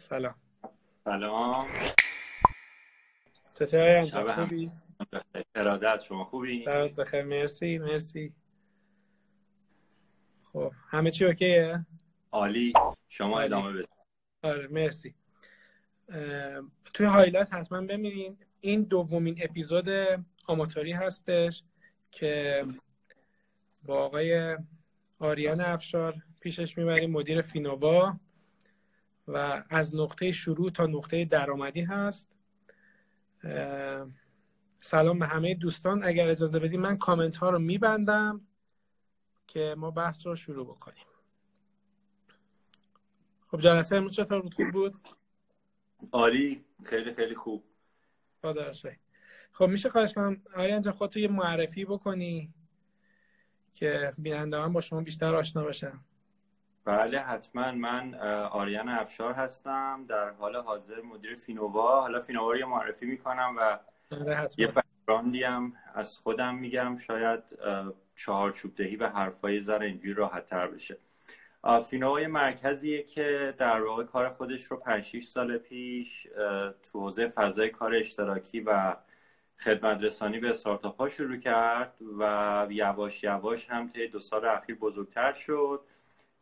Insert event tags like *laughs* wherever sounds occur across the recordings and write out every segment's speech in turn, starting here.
سلام. سلام. چطوری خوبی؟ ارادت شما خوبی؟ برات بخیر. مرسی مرسی. خب همه چی اوکیه؟ عالی. شما ادامه بده آره مرسی. توی هایلایت حتما ببینین این دومین اپیزود آماتوری هستش که با آقای آریان افشار پیشش می‌بریم مدیر فینووا. و از نقطه شروع تا نقطه درآمدی هست. سلام به همه دوستان. اگر اجازه بدید من کامنت ها رو میبندم که ما بحث رو شروع بکنیم. خب جلسه امروز چطور بود؟ خوب بود؟ عالی. خیلی خیلی خوب. خدا خب میشه خواهش کنم آریان جان خودتو یه معرفی بکنی که بیننده با شما بیشتر آشنا بشن. بله حتما. من آریان افشار هستم. در حال حاضر مدیر فینووا. حالا فینووا رو یه معرفی می‌کنم و بله، یه بکراندی هم از خودم میگم. شاید چهارچوب دهی به حرفای زر اینجوری راحت تر بشه. فینووا یه مرکزیه که در واقع کار خودش رو 5 سال پیش تو حوزه فضای کار اشتراکی و خدمت رسانی به استارتاپ ها شروع کرد و یواش یواش هم طی دو سال اخیر بزرگتر شد.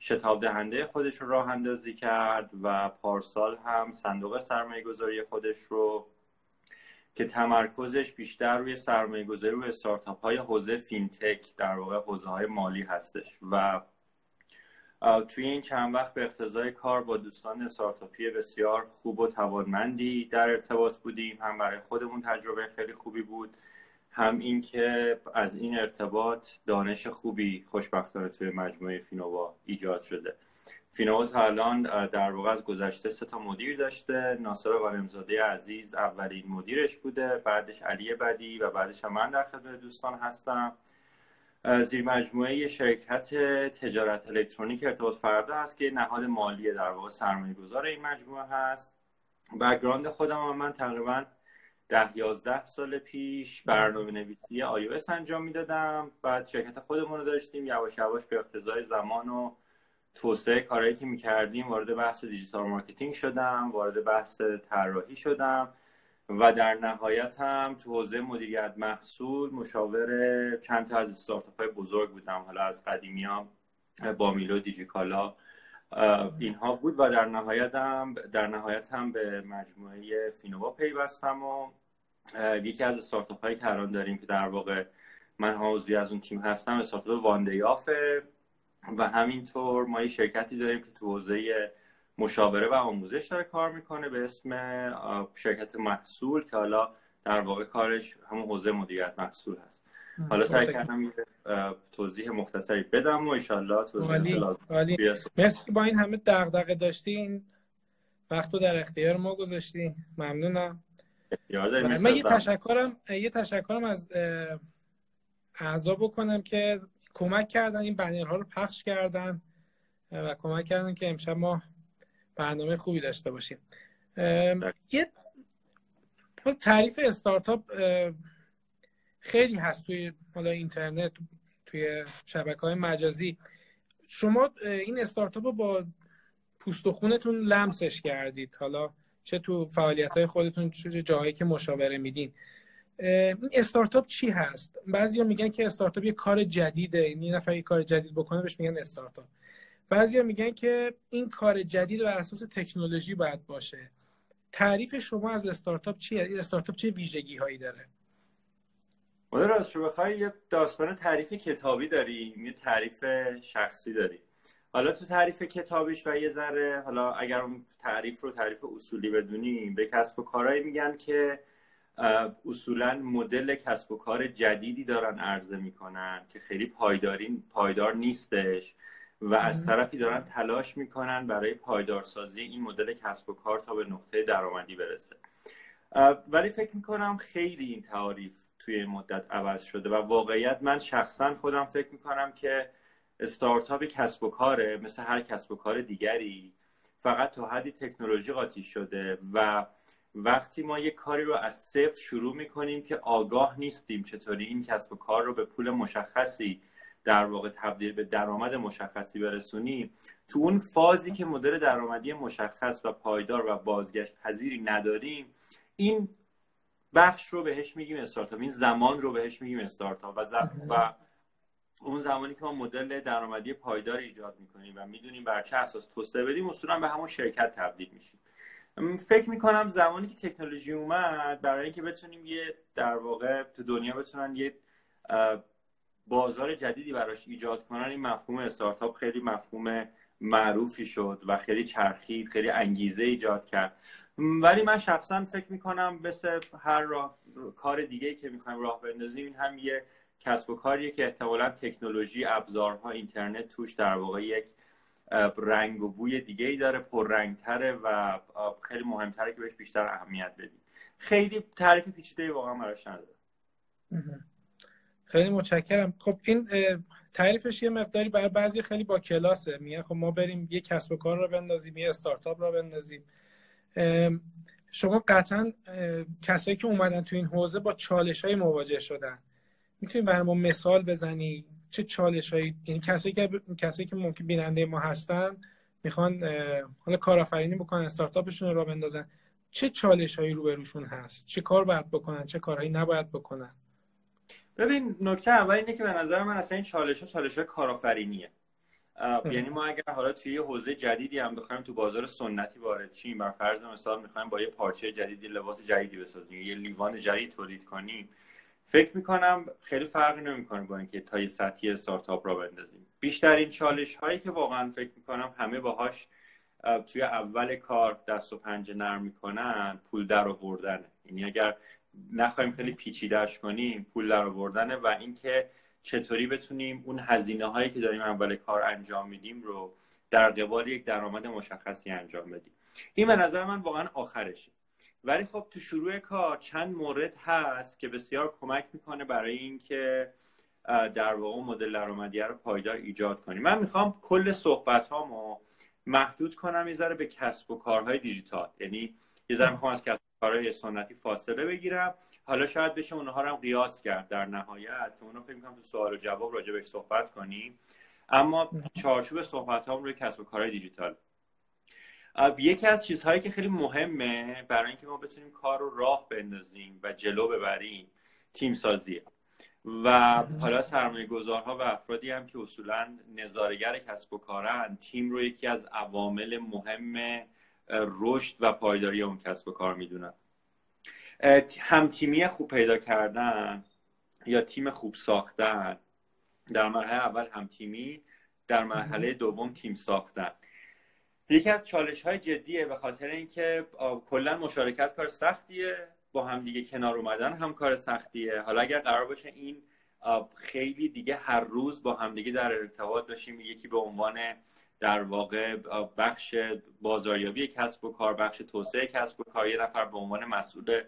شتاب دهنده خودش رو راه اندازی کرد و پارسال هم صندوق سرمایه گذاری خودش رو که تمرکزش بیشتر روی سرمایه گذاری روی استارتاپ های حوزه فینتک در واقع حوزه های مالی هستش. و توی این چند وقت به اقتضای کار با دوستان استارتاپی بسیار خوب و توانمندی در ارتباط بودیم. هم برای خودمون تجربه خیلی خوبی بود. هم اینکه از این ارتباط دانش خوبی خوشبختانه توی مجموعه فینووا ایجاد شده. فینووا تا الان در واقع از گذشته سه تا مدیر داشته. ناصر غانمزاده عزیز اولین مدیرش بوده بعدش علی بدی و بعدش هم من در خدمت دوستان هستم. زیر مجموعه شرکت تجارت الکترونیک ارتباط فردا هست که نهاد مالی در واقع سرمایه گذار این مجموعه هست. background خودم هم من تقریبا ده یازده سال پیش برنامه نویسی آی انجام می‌دادم. بعد شرکت خودمون رو داشتیم یواش یواش به اقتضای زمان و توسعه کارهایی که می‌کردیم وارد بحث digital marketing شدم وارد بحث طراحی شدم و در نهایت هم تو حوزه مدیریت محصول مشاور چند تا از استارتاپ های بزرگ بودم. حالا از قدیمی هم بامیلو دیجیکالا اینها بود و در نهایت هم در نهایت هم به مجموعه فینووا پیوستم و یکی از استارتاپ هایی که الان داریم که در واقع من حوزی از اون تیم هستم استارتاپ واندیافه و همینطور ما یه شرکتی داریم که تو حوزه مشاوره و آموزش داره کار می‌کنه به اسم شرکت محصول که حالا در واقع کارش همون حوزه مدیریت محصول هست. حالا سعی کردم یه توضیح مختصری بدم و ایشالله توضیح مرسی که با این همه دغدغه داشتی. این وقت در اختیار ما گذاشتی. ممنونم. من یه تشکرم یه تشکرم از اعضا بکنم که کمک کردن. این بنرها رو پخش کردن و کمک کردن که امشب ما برنامه خوبی داشته باشیم. یه تعریف استارتاپ خیلی هست توی حالا اینترنت توی شبکه های مجازی. شما این استارتاپ رو با پوست و خونتون لمسش کردید. حالا چه تو فعالیت های خودتون چه جاهایی که مشاوره میدین. این استارتاپ چی هست؟ بعضیا میگن که استارتاپ یه کار جدیده. یه نفر یه کار جدید بکنه بهش میگن استارتاپ. بعضیا میگن که این کار جدید بر اساس تکنولوژی باید باشه. تعریف شما از استارتاپ چیه؟ استارتاپ چه ویژگی هایی داره؟ ما راست رو بخوای یه داستان تعریف کتابی داریم یه تعریف شخصی داریم حالا تو تعریف کتابیش و یه ذره حالا اگر اون تعریف رو تعریف اصولی بدونیم به کسب و کارهایی میگن که اصولا مدل کسب و کار جدیدی دارن عرضه می‌کنن که خیلی پایداری پایدار نیستش و از طرفی دارن تلاش می‌کنن برای پایدارسازی این مدل کسب و کار تا به نقطه درآمدی برسه. ولی فکر می‌کنم خیلی این تعاریف توی این مدت عوض شده و واقعیت من شخصا خودم فکر می‌کنم که استارتاپ کسب و کاره مثل هر کسب و کار دیگری فقط تا حدی تکنولوژی قاطی شده و وقتی ما یک کاری رو از صفر شروع می‌کنیم که آگاه نیستیم چطوری این کسب و کار رو به پول مشخصی در واقع تبدیل به درآمد مشخصی برسونیم تو اون فازی که مدل درآمدی مشخص و پایدار و بازگشت پذیری نداریم این بخش رو بهش میگیم استارتاپ. این زمان رو بهش میگیم استارتاپ. و, و اون زمانی که ما مدل درآمدی پایدار ایجاد می‌کنیم و می‌دونیم بر چه اساس توسعه بدیم اصولا به همون شرکت تبدیل میشیم. فکر می‌کنم زمانی که تکنولوژی اومد برای اینکه بتونیم یه در واقع تو دنیا بتونن یه بازار جدیدی براش ایجاد کنن این مفهوم استارتاپ خیلی مفهوم معروفی شد و خیلی چرخید خیلی انگیزه ایجاد کرد. ولی من شخصا فکر می‌کنم مثل هر راه کار دیگه که می‌خوایم راه بندازیم این هم یه کسب و کاریه که احتمالا تکنولوژی ابزارها اینترنت توش در واقع یک رنگ و بوی دیگه ای داره پررنگتره و خیلی مهمتره که بهش بیشتر اهمیت بدیم. خیلی تعریف پیچیده واقعا براش نداره خیلی متشکرم. خب این تعریفش یه مقداری برای بعضی خیلی با کلاسه. میگن خب ما بریم یه کسب و کار رو بندازیم یه استارتاپ رو بندازیم. شما قطعا کسایی که اومدن تو این حوزه با چالش های مواجه شدن. می‌تونی برای ما مثال بزنی؟ چه چالش هایی یعنی کسایی که کسایی که ممکن بیننده ما هستن می‌خوان حالا کارآفرینی بکنن استارتاپشون رو بندازن. چه چالش هایی روبروشون هست؟ چه کار باید بکنن؟ چه کارهایی نباید بکنن؟ ببین نکته اول اینه که به نظر من اصلا این چالش ها چالش های کارآفرینیه. یعنی ما اگر حالا توی یه حوزه جدیدی هم بخوایم تو بازار سنتی وارد شیم بر فرض مثال می‌خوایم با یه پارچه جدیدی لباس جدیدی بسازیم یه لیوان جدید تولید کنیم فکر می‌کنم خیلی فرقی نمی‌کنه با اینکه تا یه سطحی استارتاپ را بندازیم. بیشترین چالش هایی که واقعا فکر می‌کنم همه باهاش توی اول کار دست و پنجه نرم می‌کنن پول در آوردنه. یعنی اگر نخواهیم خیلی پیچیدهش کنیم پول در آوردنه و اینکه چطوری بتونیم اون هزینه هایی که داریم اول کار انجام میدیم رو در قبال یک درآمد مشخصی انجام بدیم. این به نظر من واقعا آخرشه. ولی خب تو شروع کار چند مورد هست که بسیار کمک می‌کنه برای اینکه در واقع مدل درآمدی رو پایدار ایجاد کنیم. من می‌خوام کل صحبت هامو محدود کنم یه به کسب و کارهای دیجیتال. یعنی یه ذره می‌خوام از کسب کارهای سنتی فاصله بگیرم. حالا شاید بشه اونها رو هم قیاس کرد در نهایت که اونو فکر می‌کنم تو سوال و جواب راجع بهش صحبت کنیم. اما چارچوب صحبت هم روی کسب و کارهای دیجیتال. یکی از چیزهایی که خیلی مهمه برای اینکه ما بتونیم کار رو راه بندازیم و جلو ببریم تیم سازیه و حالا سرمایه گذارها و افرادی هم که اصولا نظارگر کسب و کارن تیم رو یکی از عوامل مهم رشد و پایداری اون کسب و کار می‌دونن. همتیمی خوب پیدا کردن یا تیم خوب ساختن. در مرحله اول همتیمی در مرحله دوم تیم ساختن. یکی از چالش های جدیه به خاطر اینکه کلا مشارکت کار سختیه. با هم دیگه کنار اومدن هم کار سختیه. حالا اگر قرار باشه این خیلی دیگه هر روز با هم دیگه در ارتباط داشتیم یکی به عنوان در واقع بخش بازاریابی کسب و کار بخش توسعه کسب و کار. یه نفر به عنوان مسئول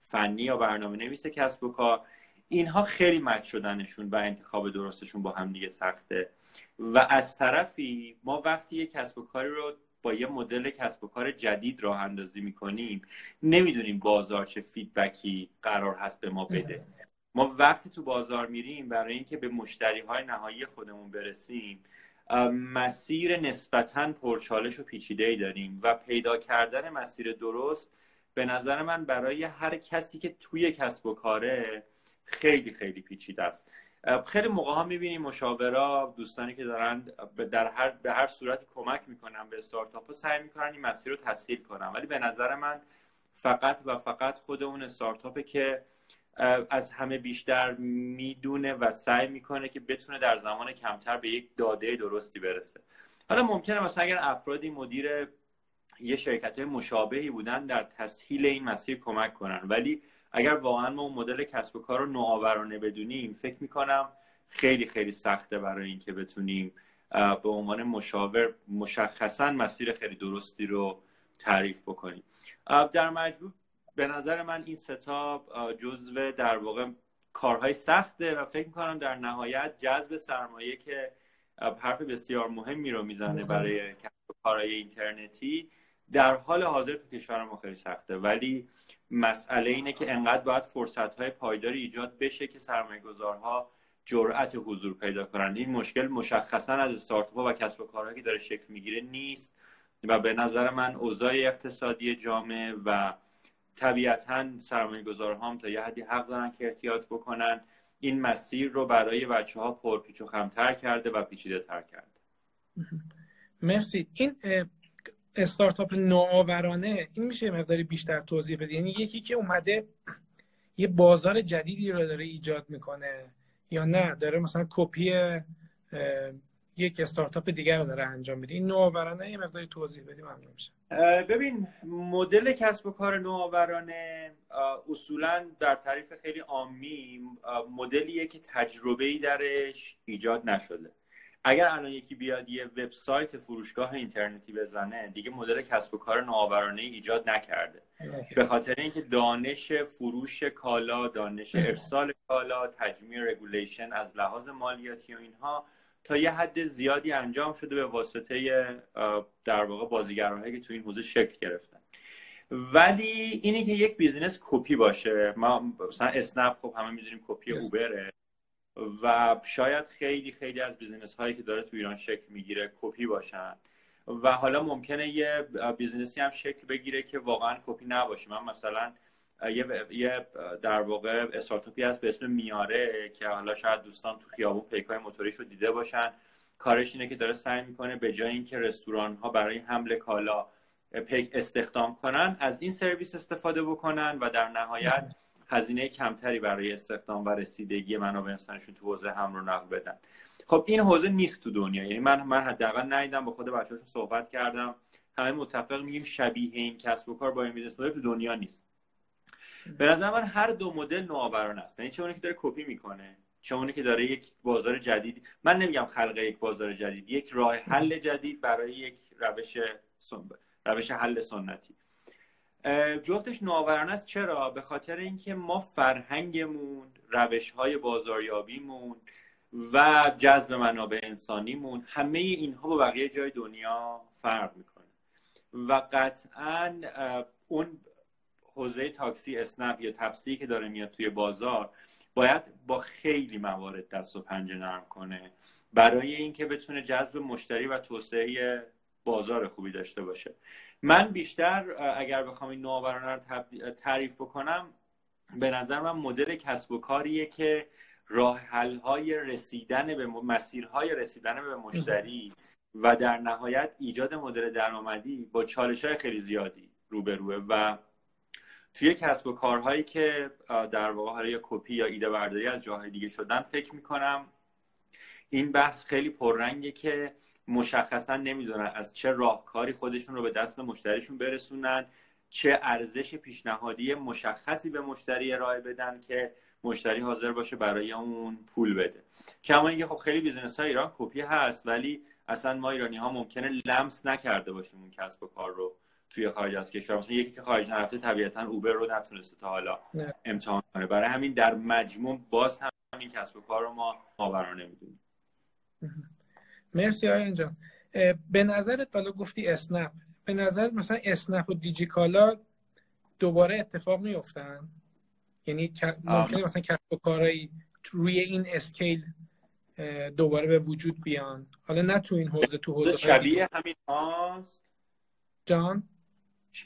فنی یا برنامه نویس کسب و کار. اینها خیلی مچ شدنشون و انتخاب درستشون با هم دیگه سخته. و از طرفی ما وقتی یه کسب و کاری رو با یه مدل کسب و کار جدید راه اندازی می‌کنیم نمی‌دونیم بازار چه فیدبکی قرار هست به ما بده. ما وقتی تو بازار میریم برای اینکه به مشتری های نهایی خودمون برسیم مسیر نسبتا پرچالش و پیچیده ای داریم و پیدا کردن مسیر درست به نظر من برای هر کسی که توی کسب و کاره خیلی خیلی پیچیده است. خیلی موقع ها می‌بینیم مشاورا دوستانی که دارن در هر به هر صورت کمک می‌کنن به استارتاپ سعی می‌کنن این مسیر رو تسهیل کنن. ولی به نظر من فقط و فقط خود اون استارتاپه که از همه بیشتر می‌دونه و سعی می‌کنه که بتونه در زمان کمتر به یک داده درستی برسه. حالا ممکنه مثلا اگر افرادی مدیر یه شرکت مشابهی بودن در تسهیل این مسیر کمک کنن. ولی اگر واقعا ما اون مدل کسب و کار رو نوآورانه بدونیم فکر می‌کنم خیلی خیلی سخته برای اینکه بتونیم به عنوان مشاور مشخصا مسیر خیلی درستی رو تعریف بکنیم. در مجموع به نظر من این ستا جزو در واقع کارهای سخته و فکر می‌کنم در نهایت جذب سرمایه که حرف بسیار مهمی رو می‌زنه برای کارهای اینترنتی در حال حاضر تو کشور ما خیلی سخته. ولی مسئله اینه که انقدر باید فرصت های پایداری ایجاد بشه که سرمایه گذارها جرأت حضور پیدا کنن. این مشکل مشخصا از استارتاپ و کسب و کارهایی که داره شکل می‌گیره نیست و به نظر من اوضاع اقتصادی جامعه و طبیعتا سرمایه گذارها هم تا یه حدی حق دارن که احتیاط بکنن. این مسیر رو برای بچه ها پرپیچ و خمتر کرده و پیچیده تر کرده. مرسی. این استارتاپ نوآورانه این میشه مقداری بیشتر توضیح بده یعنی یکی که اومده یه بازار جدیدی رو داره ایجاد می‌کنه یا نه؟ داره مثلا کپی یک استارتاپ دیگر رو داره انجام میده. این نوآورانه یه مقداری توضیح بدیم ممنون میشه ببین مدل کسب و کار نوآورانه اصولا در تعریف خیلی عامی مدلیه که تجربه ای درش ایجاد نشده. اگر الان یکی بیاد یه وبسایت فروشگاه اینترنتی بزنه دیگه مدل کسب و کار نوآورانه ایجاد نکرده. به خاطر اینکه دانش فروش کالا دانش *laughs* ارسال کالا تجمیع رگولیشن از لحاظ مالیاتی و اینها تا یه حد زیادی انجام شده به واسطه در واقع بازیگرانهایی که تو این حوزه شکل گرفتن. ولی اینی که یک business کپی باشه. ما مثلا اسنپ خب همه می‌دونیم کپی اوبره. و شاید خیلی خیلی از business هایی که داره تو ایران شکل می‌گیره کپی باشن. و حالا ممکنه یه business ی هم شکل بگیره که واقعا کپی نباشه. من مثلا یه, یه در واقع استارتاپی هست به اسم میاره که حالا شاید دوستان تو خیابون پیکای موتوریش رو دیده باشن. کارش اینه که داره سعی می‌کنه به جای اینکه رستوران ها برای حمل کالا پیک استخدام کنن از این سرویس استفاده بکنن و در نهایت هزینه کمتری برای استخدام و رسیدگی منابع انسانشون تو حوزه حمل و نقل بدن. خب این حوزه نیست تو دنیا. یعنی من من حداقل ندیدم با خود بچه‌هاشون صحبت کردم. همه متفق میگیم شبیه این کسب و کار با این business تو دنیا نیست. به نظر من هر دو مدل نوآورانه است. یعنی چه اونی که داره کپی می‌کنه چه اونی که داره یک بازار جدید. من نمیگم خلق یک بازار جدید یک راه حل جدید برای یک روش سن... روش حل سنتی. جفتش نوآورانه است. چرا؟ به خاطر اینکه ما فرهنگمون روش های بازاریابیمون و جذب منابع انسانیمون همه اینها با بقیه جای دنیا فرق می‌کنه. و قطعا اون حوزه تاکسی اسنپ یا تپسی که داره میاد توی بازار باید با خیلی موارد دست و پنجه نرم کنه برای اینکه بتونه جذب مشتری و توسعه بازار خوبی داشته باشه. من بیشتر اگر بخوام این نوآورانه رو تعریف بکنم به نظر من مدل کسب و کاریه که راه های رسیدن به مسیرهای رسیدن به مشتری و در نهایت ایجاد مدل درآمدی با چالش های خیلی زیادی روبروه و توی کسب و کارهایی که در واقع یا کپی یا ایده برداری از جاهای دیگه شدن فکر می‌کنم این بحث خیلی پررنگه که مشخصا نمی‌دونن از چه راهکاری خودشون رو به دست مشتریشون برسونن چه ارزش پیشنهادی مشخصی به مشتری ارائه بدن که مشتری حاضر باشه برای اون پول بده. کما اینکه خب خیلی business های ایران کپی هست ولی اصلا ما ایرانی ها ممکنه لمس نکرده باشیم اون کسب و کار رو توی خارج از کشور مثلا یکی که خارج نرفته طبیعتا اوبر رو نتونسته تا حالا امتحان کنه. برای همین در مجموع باز هم این کسب و کار رو ما آورانه می‌دونیم مرسی آیان جان به نظرت حالا گفتی اسنپ. به نظر مثلا اسنپ و دیجیکالا دوباره اتفاق میفتن یعنی ممکنه مثلا کسب و کارهایی روی این اسکیل دوباره به وجود بیان؟ حالا نه تو این حوزه تو حوزه شبیه همین هاست. جان؟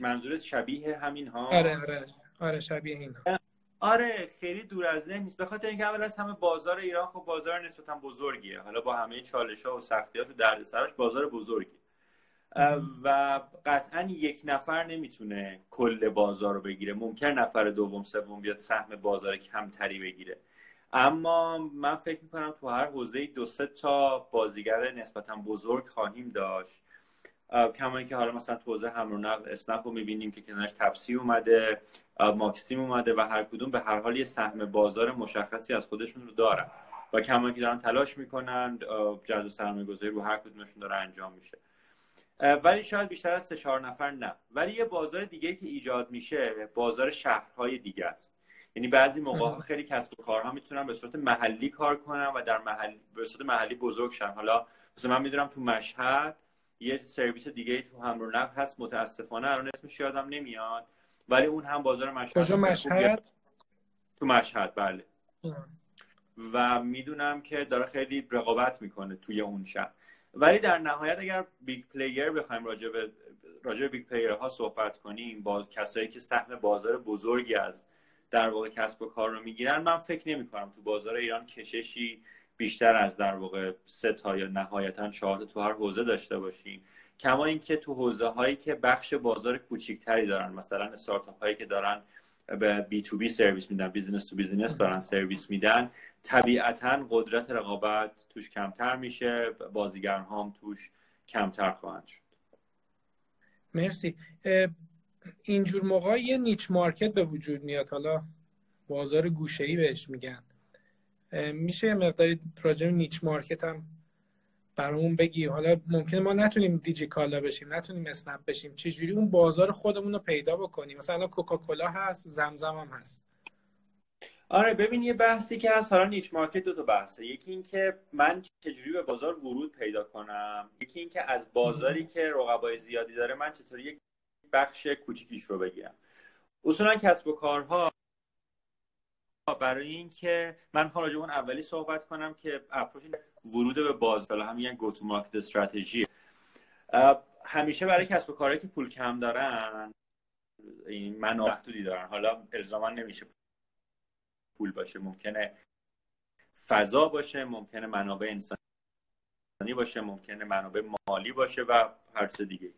منظورت شبیه همین ها؟ آره آره آره شبیه این ها. آره خیلی دور از ذهن نیست. به خاطر اینکه اول از همه بازار ایران خب بازار نسبتا بزرگیه. حالا با همه چالش ها و سختیات و دردسراش بازار بزرگی. و قطعا یک نفر نمی‌تونه کل بازار رو بگیره. ممکن نفر دوم سوم بیاد سهم بازار کمتری بگیره. اما من فکر می‌کنم تو هر حوزه دو سه تا بازیگر نسبتا بزرگ خواهیم داشت. کما که حالا مثلا تو حوزه حمل و نقل اسنپ رو می‌بینیم که کنارش تپسی اومده ماکسیم اومده و هر کدوم به هر حال یه سهم بازار مشخصی از خودشون رو دارن و کما که دارن تلاش می‌کنن جذب سرمایه گذاری رو هر کدومشون داره انجام میشه. ولی شاید بیشتر از سه چهار نفر نه. ولی یه بازار دیگه که ایجاد میشه بازار شهرهای دیگه است. یعنی بعضی موقع خیلی کسب و کارها می‌تونن به صورت محلی کار کنن و در محل به صورت محلی بزرگ شن. حالا مثلا من می‌دونم تو مشهد یه سرویس دیگه تو حمل و نقل هست. متاسفانه الان اسمش یادم نمیاد. ولی اون هم بازار مشهد کجا مشهد؟ تو مشهد بله. و می‌دونم که داره خیلی رقابت می‌کنه توی اون شهر. ولی در نهایت اگر big player بخوایم راجع به راجع به big player ها صحبت کنیم با کسایی که سهم بازار بزرگی از در واقع کسب و کار رو می‌گیرن من فکر نمی کنم تو بازار ایران کششی بیشتر از در واقع سه تا یا نهایتا چهار تو هر حوزه داشته باشیم. کما اینکه تو حوزه هایی که بخش بازار کوچیکتری دارن مثلا استارتاپ هایی که دارن به B2B سرویس میدن business to business دارن سرویس میدن طبیعتا قدرت رقابت توش کمتر میشه بازیگر هم توش کمتر خواهند شد. مرسی. اینجور موقع یه niche market به وجود میاد. حالا بازار گوشه ای بهش میگن. میشه یه مقداری پروژه نیچ مارکت هم برامون بگی. حالا ممکنه ما نتونیم دیجی کالا بشیم نتونیم اسنپ بشیم. چجوری اون بازار خودمون رو پیدا بکنیم؟ مثلا کوکاکولا هست زمزم هم هست. آره ببین یه بحثی که هست حالا نیچ مارکت دو تا بحثه. یکی این که من چجوری به بازار ورود پیدا کنم یکی این که از بازاری که رقبای زیادی داره من چطوری یک بخش کوچیکیش رو بگیرم. اصولا کسب و کارها برای اینکه من خواهم اون اولی صحبت کنم که اپروچ ورود به بازار هم میگن گو تو مارکت استراتژی همیشه برای کسب و کارهایی که پول کم دارن این منابع محدودی دارن. حالا الزاما نمیشه پول باشه ممکنه فضا باشه ممکنه منابع انسانی باشه ممکنه منابع مالی باشه و هر چه دیگه.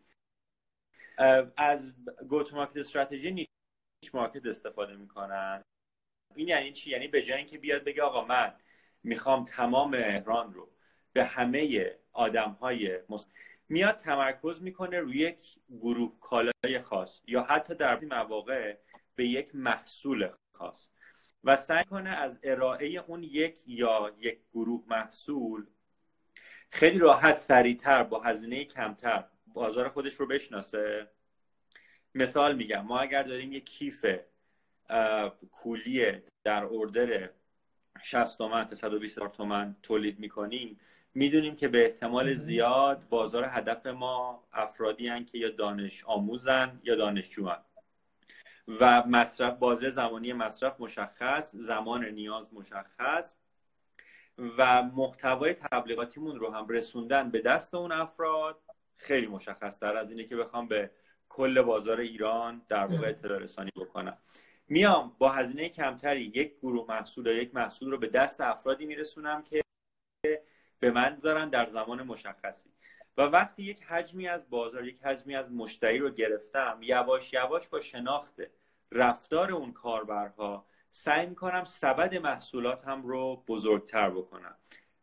از گو تو مارکت استراتژی نیش مارکت استفاده می‌کنن. این یعنی چی؟ یعنی به جای اینکه بیاد بگه آقا من می‌خوام تمام ران رو به همه آدم های میاد تمرکز می‌کنه روی یک گروه کالای خاص یا حتی در مواقع به یک محصول خاص و سعی کنه از ارائه اون یک یا یک گروه محصول خیلی راحت سریعتر با هزینه کمتر بازار خودش رو بشناسه. مثال میگم ما اگر داریم یک کیف کولی در اردر 60 تومن تا 120 تومن تولید می‌کنیم می‌دونیم که به احتمال زیاد بازار هدف ما افرادی هن که یا دانش آموزن یا دانشجوان و مصرف بازه زمانی مصرف مشخص زمان نیاز مشخص و محتوای تبلیغاتیمون رو هم رسوندن به دست اون افراد خیلی مشخص تر از اینه که بخوام به کل بازار ایران در واقع اطلاع رسانی بکنم. میام با هزینه کمتری یک گروه محصول یا یک محصول رو به دست افرادی میرسونم که به من دارن در زمان مشخصی. و وقتی یک حجمی از بازار یک حجمی از مشتری رو گرفتم یواش یواش با شناخت رفتار اون کاربرها سعی می‌کنم سبد محصولاتم رو بزرگتر بکنم.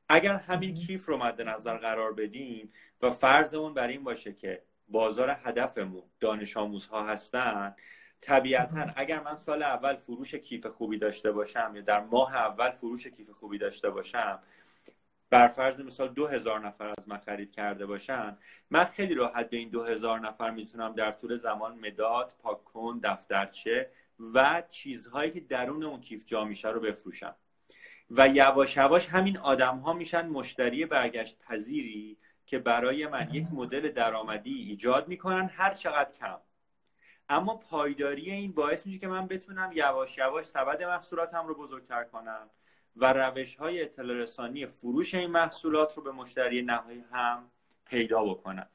اگر همین کیف رو مد نظر قرار بدیم و فرضمون بر این باشه که بازار هدفمون دانش آموزها هستن طبیعتا اگر من سال اول فروش کیف خوبی داشته باشم یا در ماه اول فروش کیف خوبی داشته باشم بر فرض مثال دو هزار نفر از من خرید کرده باشن من خیلی راحت به این دو هزار نفر می‌تونم در طول زمان مداد پاکن دفترچه و چیزهایی که درون اون کیف جا میشه رو بفروشم. و یواش یواش همین آدم ها میشن مشتری برگشت پذیری که برای من یک مدل درآمدی ایجاد می‌کنن هر چقدر کم. اما پایداری این باعث میشه که من بتونم یواش یواش سبد محصولاتم رو بزرگتر کنم و روش های اطلاع رسانی فروش این محصولات رو به مشتری نهایی هم پیدا بکنن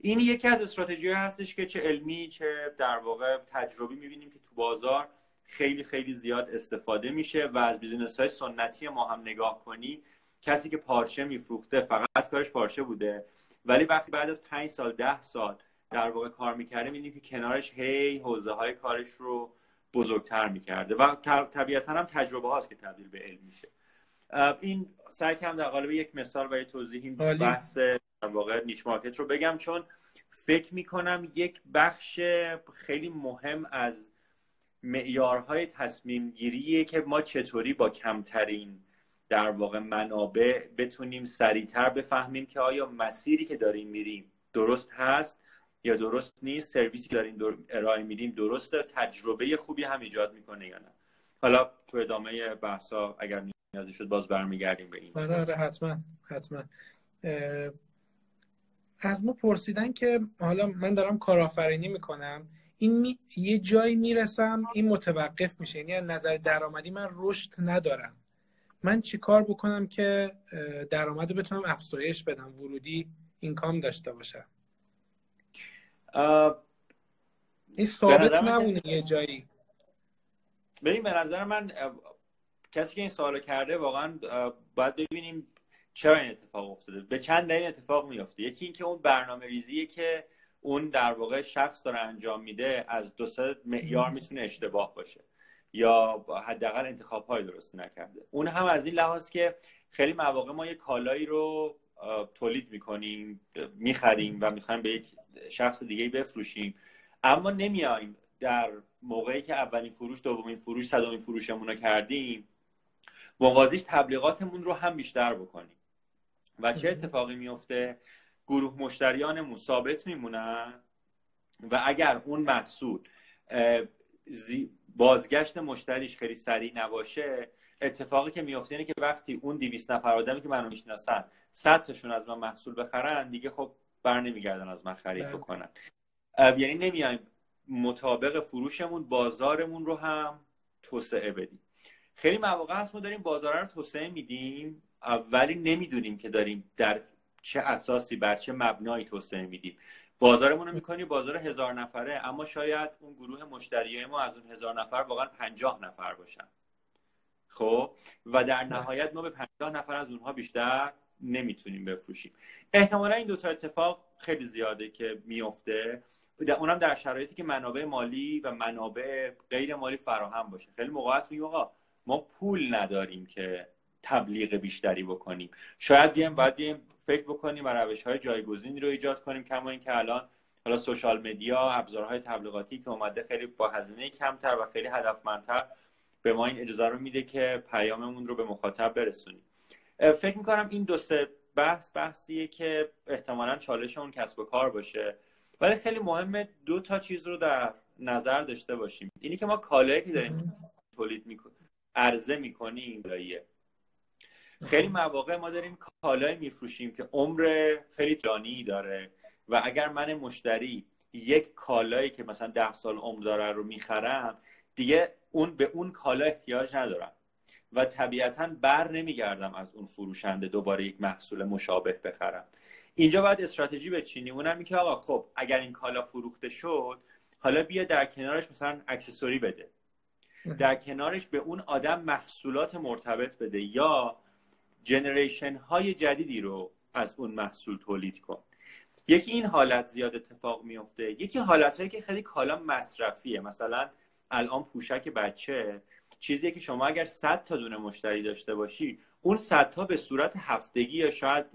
این یکی از استراتژی هستش که چه علمی چه در واقع تجربی می‌بینیم که تو بازار خیلی خیلی زیاد استفاده میشه و از business های سنتی ما هم نگاه کنی کسی که پارچه میفروخته فقط کارش پارچه بوده. ولی وقتی بعد از پنج سال ده سال در واقع کار می‌کرده می‌بینیم که کنارش هی حوزه های کارش رو بزرگتر می‌کرده و طبیعتا هم تجربه هاست که تبدیل به علم میشه. این سعی کردم در قالب یک مثال یک توضیح بحث در واقع niche market رو بگم چون فکر می‌کنم یک بخش خیلی مهم از معیارهای تصمیم گیریه که ما چطوری با کمترین در واقع منابع بتونیم سریعتر بفهمیم که آیا مسیری که داریم میریم درست هست یا درست نیست؟ سرویسی که داریم ارائه میدیم درسته؟ تجربه خوبی هم ایجاد می‌کنه یا نه؟ حالا تو ادامه بحثا اگر نیازی شد باز برمیگردیم به این. آره آره حتما حتما. از ما پرسیدن که حالا من دارم کارآفرینی می‌کنم این می... یه جایی می‌رسم این متوقف میشه یعنی از نظر درآمدی من رشد ندارم. من چیکار بکنم که درآمد رو بتونم افزایش بدم ورودی اینکام داشته باشم؟ این ثابت نمونه یه جایی. ببین به نظر من کسی که این سوال کرده واقعا باید ببینیم چرا این اتفاق افتاده. به چند دلیل اتفاق میفته یکی اینکه اون برنامه ریزیه که اون در واقع شخص داره انجام میده از دو سه معیار می‌تونه اشتباه باشه یا حداقل انتخاب های درست نکرده. اون هم از این لحاظ که خیلی مواقع ما یه کالایی رو تولید می‌کنیم می‌خریم و می‌خوایم به یک شخص دیگه بفروشیم. اما نمیایم در موقعی که اولین فروش دومین فروش صدومین فروشمون رو کردیم موازیش تبلیغاتمون رو هم بیشتر بکنیم. و چه اتفاقی میفته گروه مشتریانمون ثابت میمونن و اگر اون محصول بازگشت مشتریش خیلی سریع نباشه اتفاقی که میفته اینه که وقتی اون 200 نفر آدمی که منو می‌شناسن 100 تاشون از من محصول بخرن دیگه خب بر نمیگردن از من خرید بله. بکنن. یعنی نمیایم مطابق فروشمون بازارمون رو هم توسعه بدیم. خیلی مواقع هست ما داریم بازار رو توسعه میدیم ولی نمی‌دونیم که داریم در چه اساسی بر چه مبنایی توسعه میدیم. بازارمون رو می‌کنی بازار هزار نفره اما شاید اون گروه مشتریای ما از اون هزار نفر واقعا پنجاه نفر باشن. خب؟ و در نهایت ما به پنجاه نفر از اونها بیشتر نمی‌تونیم بفروشیم. احتمالا این دوتا اتفاق خیلی زیاده که میفته. اونم در شرایطی که منابع مالی و منابع غیر مالی فراهم باشه. خیلی موقع هست میگیم آقا ما پول نداریم که تبلیغ بیشتری بکنیم. شاید بیایم باید بیایم فکر بکنیم و روش های جایگزینی رو ایجاد کنیم. کما اینکه الان حالا سوشال مدیا ابزارهای تبلیغاتی که اومده خیلی با هزینه کمتر و خیلی هدفمندتر به ما این اجازه رو میده که پیاممون رو به مخاطب برسونیم. فکر می‌کنم این دو بحث بحثیه که احتمالا چالش اون کسب و کار باشه. ولی خیلی مهمه دو تا چیز رو در نظر داشته باشیم. اینی که ما کالایی که داریم تولید می‌کنیم عرضه می‌کنیم داییه. خیلی مواقع ما داریم کالایی میفروشیم که عمر خیلی جانی داره و اگر من مشتری یک کالایی که مثلا ده سال عمر داره رو می‌خرم دیگه اون به اون کالا احتیاج ندارم. و طبیعتا بر نمیگردم از اون فروشنده دوباره یک محصول مشابه بخرم. اینجا باید استراتژی بچینی. اونم که آقا خب اگر این کالا فروخته شد حالا بیا در کنارش مثلا اکسسوری بده. در کنارش به اون آدم محصولات مرتبط بده یا جنریشن های جدیدی رو از اون محصول تولید کن. یکی این حالت زیاد اتفاق میفته یکی حالت هایی که خیلی کالا مصرفیه. مثلا الان پوشک بچه چیزی که شما اگر 100 تا دونه مشتری داشته باشی اون 100 تا به صورت هفتگی یا شاید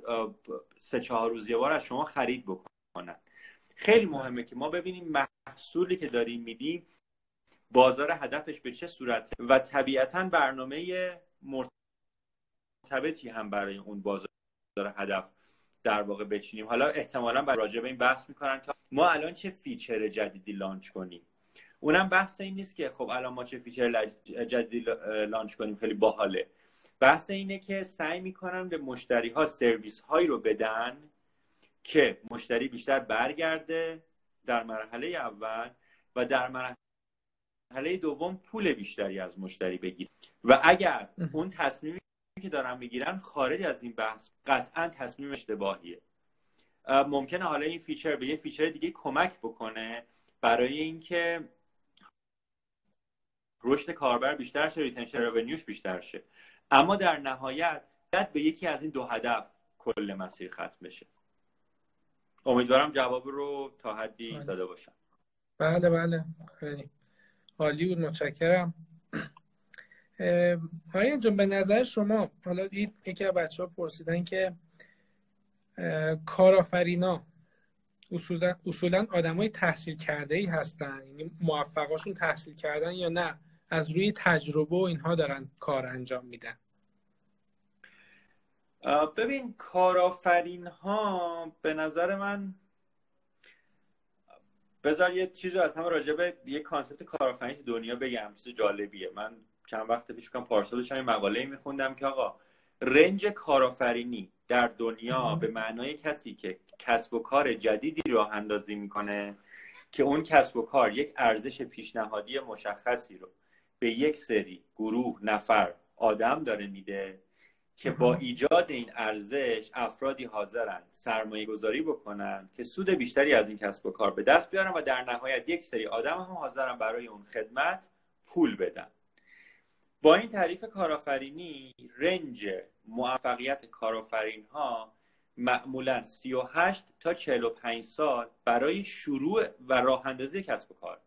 سه چهار روز یه بار از شما خرید بکنن. خیلی مهمه که ما ببینیم محصولی که داریم میدیم بازار هدفش به چه صورته و طبیعتا برنامه مرتبطی هم برای اون بازار هدف در واقع بچینیم. حالا احتمالا راجع به این بحث می‌کنن که ما الان چه feature جدیدی launch کنیم. اونم بحث این نیست که خب الان ما چه feature جدیدی launch کنیم خیلی باحاله. بحث اینه که سعی می‌کنن به مشتری ها سرویس هایی رو بدن که مشتری بیشتر برگرده در مرحله اول و در مرحله دوم پول بیشتری از مشتری بگیره و اگر اون تصمیمی که دارن می‌گیرن خارج از این بحث قطعا تصمیم اشتباهیه. ممکنه حالا این feature به یه feature دیگه کمک بکنه برای اینکه رشد کاربر بیشتر شه retention revenue ش بیشتر شه. اما در نهایت به یکی از این دو هدف کل مسیر ختم بشه. امیدوارم جواب رو تا حدی بله. داده باشم. بله بله. خیلی عالی بود متشکرم. آرین جان به نظر شما حالا یکی از بچه ها پرسیدن که کارآفرینا اصولا, اصولا آدم های تحصیل کرده ای هستن؟ یعنی موفقاشون تحصیل کردن یا نه؟ از روی تجربه و اینها دارن کار انجام میدن. ببین کارآفرین ها به نظر من بذار یه چیزی از همه راجع به یه کانسپت کارآفرینی دنیا بگم چیز جالبیه. من چند وقت پیش کنم پارسالش هم مقاله میخوندم که آقا رنج کارآفرینی در دنیا به معنای کسی که کسب و کار جدیدی راه اندازی می‌کنه که اون کسب و کار یک ارزش پیشنهادی مشخصی رو به یک سری گروه نفر آدم داره میده که با ایجاد این ارزش افرادی حاضرن سرمایه گذاری بکنن که سود بیشتری از این کسب و کار به دست بیارن و در نهایت یک سری آدم هم حاضرن برای اون خدمت پول بدن. با این تعریف کارآفرینی رنج موفقیت کارآفرین ها معمولا 38 تا 45 سال برای شروع و راه اندازی کسب و کار.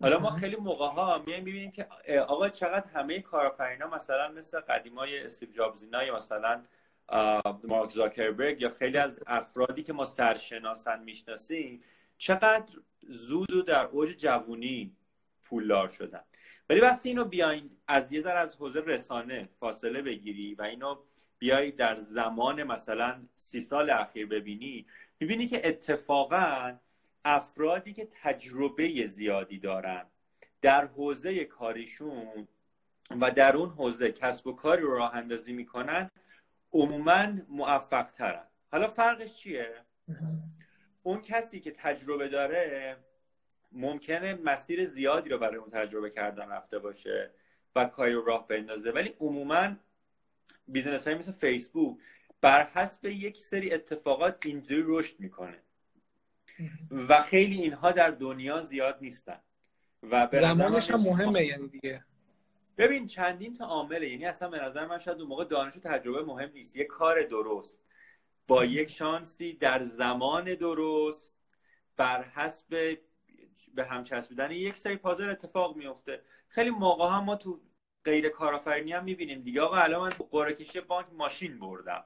حالا ما خیلی موقع ها میایم می‌بینیم که آقا چقدر همه کارآفرینا مثلا مثل قدیمای استیو جابز یا مثلا مارک زاکربرگ یا خیلی از افرادی که ما سرشناسن می‌شناسیم چقدر زود و در اوج جوونی پولدار شدن. ولی وقتی اینو بیاین از یه ذره از حوزه رسانه فاصله بگیری و اینو بیای در زمان مثلا سی سال اخیر ببینی می‌بینی که اتفاقا افرادی که تجربه زیادی دارن در حوزه کاریشون و در اون حوزه کسب و کاری رو راه اندازی می‌کنن عموما موفق ترن حالا فرقش چیه؟ اون کسی که تجربه داره ممکنه مسیر زیادی رو برای اون تجربه کردن رفته باشه و کاری رو راه بندازه. ولی عموما business های مثل فیسبوک بر حسب یک سری اتفاقات اینجوری رشد می‌کنه. و خیلی اینها در دنیا زیاد نیستن. و زمانش هم مهمه یعنی دیگه. ببین چندین تا عامله. یعنی اصلا به نظر من شاید اون موقع دانش و تجربه مهم نیست. یه کار درست. با یک شانسی در زمان درست بر حسب به هم چسبیدن یک سری پازل اتفاق میفته خیلی موقع هم ما تو غیر کارآفرینی هم می‌بینیم دیگه. آقا الان من قرعه کشی بانک ماشین بردم.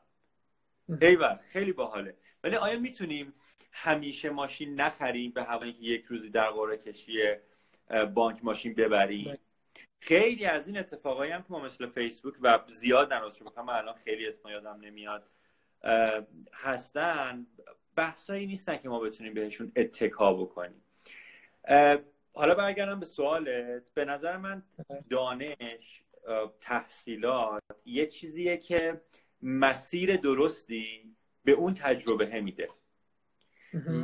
ایول خیلی باحاله. ولی آیا می‌تونیم همیشه ماشین نخریم به هوایی که یک روزی در قرعه کشی بانک ماشین ببریم. بله. خیلی از این اتفاقایی هم که ما مثل فیسبوک و زیاد در من الان خیلی اسم یادم نمیاد هستن. بحثایی نیستن که ما بتونیم بهشون اتکا بکنیم. حالا برگردم به سوالت. به نظر من دانش تحصیلات یه چیزیه که مسیر درستی به اون تجربه میده.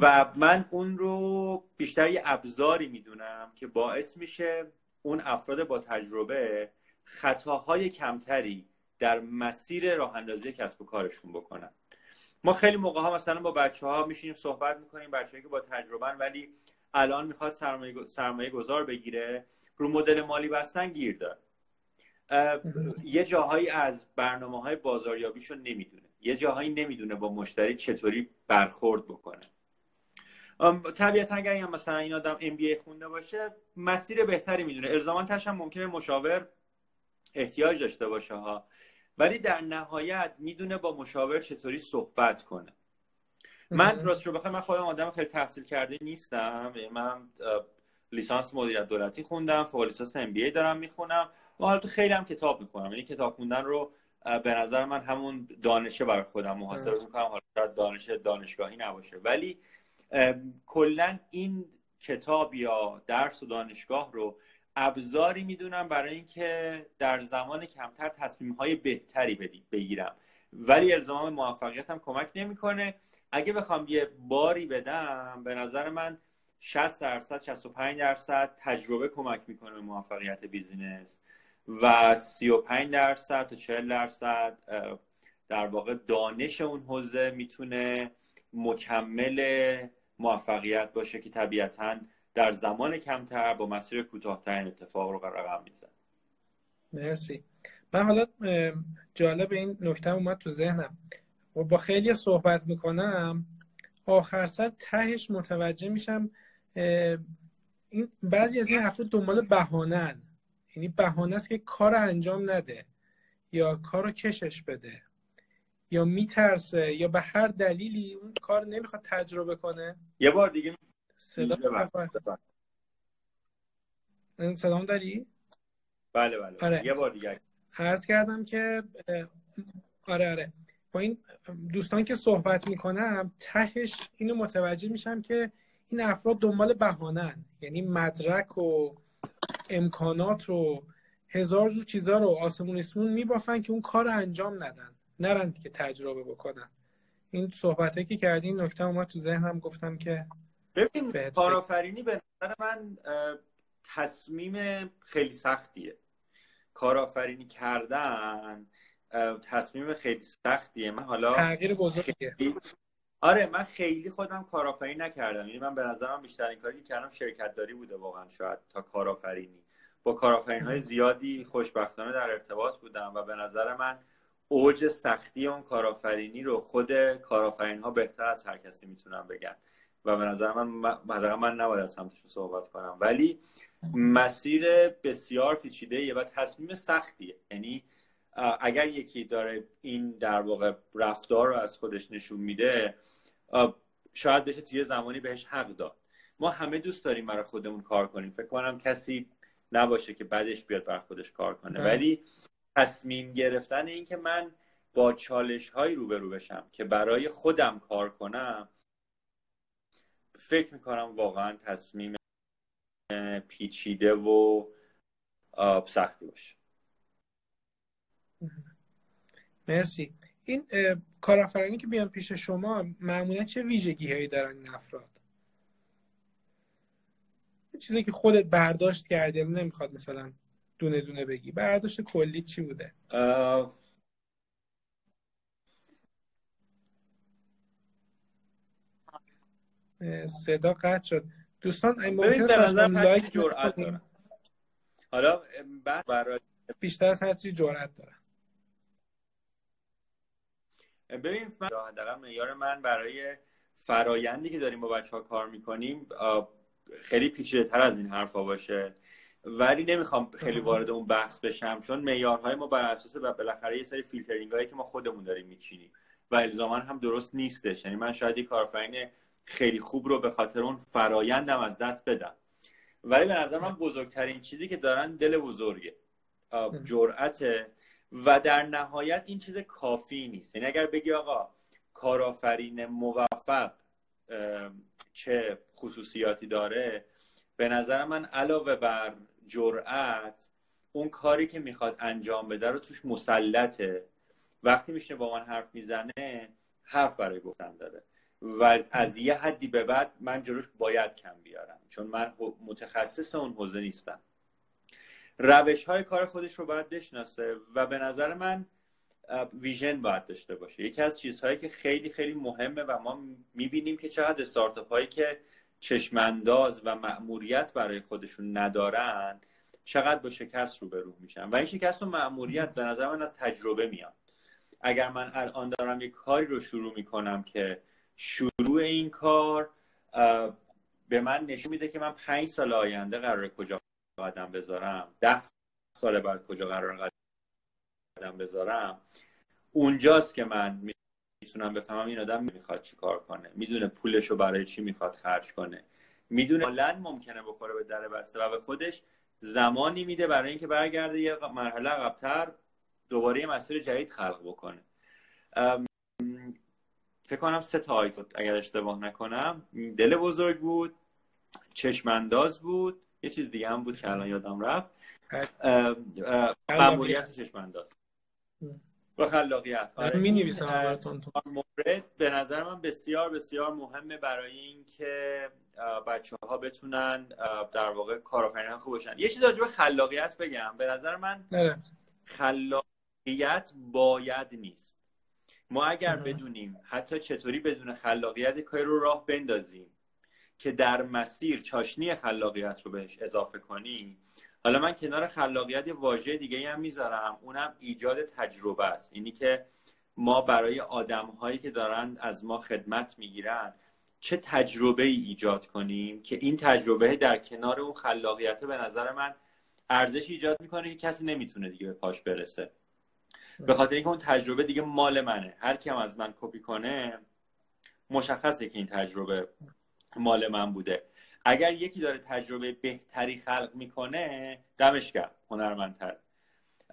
و من اون رو بیشتر یه ابزاری می‌دونم که باعث میشه اون افراد با تجربه خطاهای کمتری در مسیر راه اندازی کسب و کارشون بکنن. ما خیلی موقع ها مثلا با بچه ها میشینیم صحبت می‌کنیم بچه که با تجربه ولی الان می‌خواد سرمایه, سرمایه گذار بگیره رو مدل مالی بستن گیر داره یه جاهایی از برنامه های بازاریابیشو نمی‌دونه. یه جاهایی نمی‌دونه با مشتری چطوری برخورد بکنه. طبیعتا اگر هم مثلا این آدم MBA خونده باشه مسیر بهتری می‌دونه. الزاما تش هم ممکنه مشاور احتیاج داشته باشه ها. ولی در نهایت می‌دونه با مشاور چطوری صحبت کنه. من راست رو بخوام من خودم آدم خیلی تحصیل کرده نیستم. من لیسانس مدیریت دولتی خوندم فوق لیسانس ام بی ای دارم می‌خونم. و حالا تو خیلی هم کتاب می‌خونم. یعنی کتاب خوندن رو به نظر من همون دانشه برای خودم محاسبه می‌کنم. حالا دانش دانشگاهی نباشه. ولی کلا این کتاب یا درس و دانشگاه رو ابزاری می‌دونم برای اینکه در زمان کمتر تصمیم های بهتری بگیرم. ولی الزام موفقیت هم کمک نمی‌کنه. اگه بخوام یه باری بدم به نظر من 60 درصد 65 درصد تجربه کمک می‌کنه به موفقیت بیزینس و 35 درصد تا 40 درصد در واقع دانش اون حوزه می‌تونه مکمل موفقیت باشه که طبیعتا در زمان کمتر با مسیر کوتاهترین اتفاق رو رقم میزن مرسی. من حالا جالب این نکته اومد تو ذهنم. و با خیلی صحبت می‌کنم آخر سر تهش متوجه میشم این بعضی از این افراد دنبال بهانن یعنی بهانه است که کار انجام نده یا کار رو کشش بده. یا میترسه یا به هر دلیلی اون کار نمی‌خواد تجربه کنه؟ یه بار دیگه صدا صدام داری؟ بله بله آره. یه بار دیگه. عرض کردم که آره آره. با این دوستان که صحبت می‌کنم تهش اینو متوجه میشم که این افراد دنبال بهانن یعنی مدرک و امکانات رو هزار جور چیزا رو آسمون اسمون میبافن که اون کار رو انجام ندن. نرند که تجربه بکنن. این صحبته که کردی این نکته اومد تو ذهنم گفتم که ببین کارآفرینی به نظر من تصمیم خیلی سختیه. کارآفرینی کردن تصمیم خیلی سختیه. من حالا تغییر بزرگیه. آره من خیلی خودم کارآفرینی نکردم. یعنی من به نظرم بیشتر این کاری که کردم شرکت داری بوده واقعا شاید تا کارآفرینی. با کارآفرین های زیادی خوشبختانه در ارتباط بودم و به نظر من اوج سختی اون کارآفرینی رو خود کارآفرین ها بهتر از هر کسی می‌تونم بگن. و به نظر من مثلا من نباید از سمتش صحبت کنم. ولی مسیر بسیار پیچیده و تصمیم سختیه. یعنی اگر یکی داره این در واقع رفتار رو از خودش نشون میده شاید بشه توی زمانی بهش حق داد. ما همه دوست داریم برای خودمون کار کنیم. فکر کنم کسی نباشه که بعدش بیاد بر خودش کار کنه. ولی تصمیم گرفتن این که من با چالش هایی روبرو بشم که برای خودم کار کنم فکر می‌کنم واقعا تصمیم پیچیده و سختی باشه. مرسی. این کارآفرینی که بیان پیش شما معمولا چه ویژگی هایی دارن این افراد؟ چیزی که خودت برداشت کردی نمی‌خواد مثلا دونه دونه بگی. برداشت کلی چی بوده؟ صدا قطع شد. دوستان این ممکن لایک جرأت دارن حالا برای بیشتر از هر چیزی جرأت دارن ببین حداقل معیار من برای فرایندی که داریم با بچه ها کار می‌کنیم خیلی پیچیده تر از این حرفا باشه. ولی نمی‌خوام خیلی وارد اون بحث بشم چون معیارهای ما بر اساس و بالاخره یه سری فیلترینگ هایی که ما خودمون داریم میچینیم و الزاما هم درست نیستش. یعنی من شاید یه کارآفرین خیلی خوب رو به خاطر اون فرایندم از دست بدم. ولی به نظر من بزرگترین چیزی که دارن دل بزرگه. جرأت و در نهایت این چیز کافی نیست. یعنی اگر بگی آقا کارآفرین موفق چه خصوصیاتی داره به نظر من علاوه بر جرأت اون کاری که می‌خواد انجام بده رو توش مسلطه. وقتی میشه با من حرف می‌زنه حرف برای گفتن داره. و از یه حدی به بعد من جلوش باید کم بیارم چون من متخصص اون حوزه نیستم. روش های کار خودش رو باید بشناسه و به نظر من ویژن باید داشته باشه. یکی از چیزهایی که خیلی خیلی مهمه و ما می‌بینیم که چقدر استارتاپ هایی که چشمانداز و مأموریت برای خودشون ندارن چقدر با شکست روبرو میشن. و این شکست و مأموریت به نظر من از تجربه میاد. اگر من الان دارم یک کاری رو شروع می‌کنم که شروع این کار به من نشون میده که من پنج سال آینده قرار کجا قدم بذارم ده سال بعد کجا قرار قدم بذارم اونجاست که من می‌تونم بفهمم این آدم می‌خواد چی کار کنه. می‌دونه پولش رو برای چی می‌خواد خرج کنه. می‌دونه حالا ممکنه بخوره به در بسته و به خودش زمانی میده برای اینکه برگرده یه مرحله عقبتر دوباره یه مسیر جدید خلق بکنه. فکر کنم سه تا آیت اگر اشتباه نکنم. دل بزرگ بود چشمانداز بود یه چیز دیگه هم بود که الان یادم رفت. معمولیت چشمانداز. و خلاقیت. آره. می مورد به نظر من بسیار بسیار مهمه برای اینکه بچه ها بتونن در واقع کارآفرین خوب باشن. یه چیز راجع به خلاقیت بگم. به نظر من نه. خلاقیت باید نیست. ما اگر بدونیم حتی چطوری بدون خلاقیت کاری رو راه بندازیم که در مسیر چاشنی خلاقیت رو بهش اضافه کنیم حالا من کنار خلاقیت یه واژه دیگه هم می‌ذارم. اونم ایجاد تجربه است. اینی که ما برای آدم هایی که دارن از ما خدمت می‌گیرن چه تجربه ای ایجاد کنیم که این تجربه در کنار اون خلاقیت به نظر من ارزش ایجاد می‌کنه که کسی نمی‌تونه دیگه به پاش برسه. به خاطر اینکه اون تجربه دیگه مال منه. هر کی هم از من کپی کنه مشخصه که این تجربه مال من بوده. اگر یکی داره تجربه بهتری خلق می‌کنه دمش گرم هنرمندتر.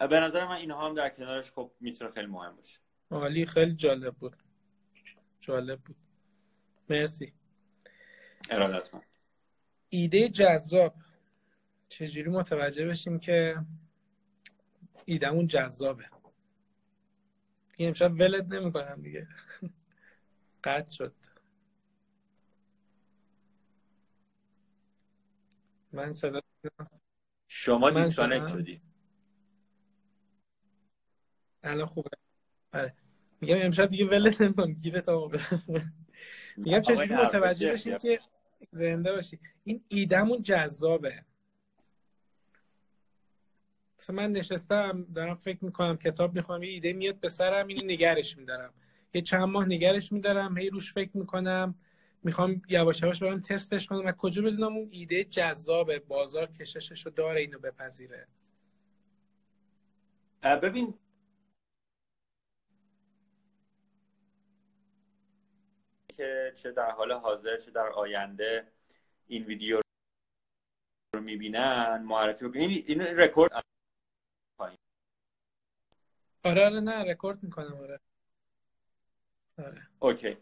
به نظر من اینها هم در کنارش خب می‌تونه خیلی مهم باشه. عالی خیلی جالب بود. جالب بود. مرسی. ارادت من ایده جذاب. چجوری متوجه بشیم که ایدمون جذابه؟ این امشب ولت نمی‌کنم دیگه. *laughs* قطع شد. من صدا شما disconnect شدی. الان خوبه. آره. میگم امشب دیگه ولت نمی‌کنم گیرت آقا میگم چجوری متوجه بشیم که زنده باشی. این ایدمون جذابه. مثلا من نشستم دارم فکر می‌کنم کتاب می‌خوام یه ایده میاد به سرم اینو نگرش میدارم. یه چند ماه نگرش میدارم هی روش فکر می‌کنم. می‌خوام یواش یواش برم تستش کنم. و کجا بدونم اون ایده جذابه بازار کششش رو داره اینو بپذیره؟ ببین. که چه در حال حاضر چه در آینده این ویدیو رو می‌بینن معرفی این این رکورد آره آره نه رکورد می‌کنم آره. آره. okay.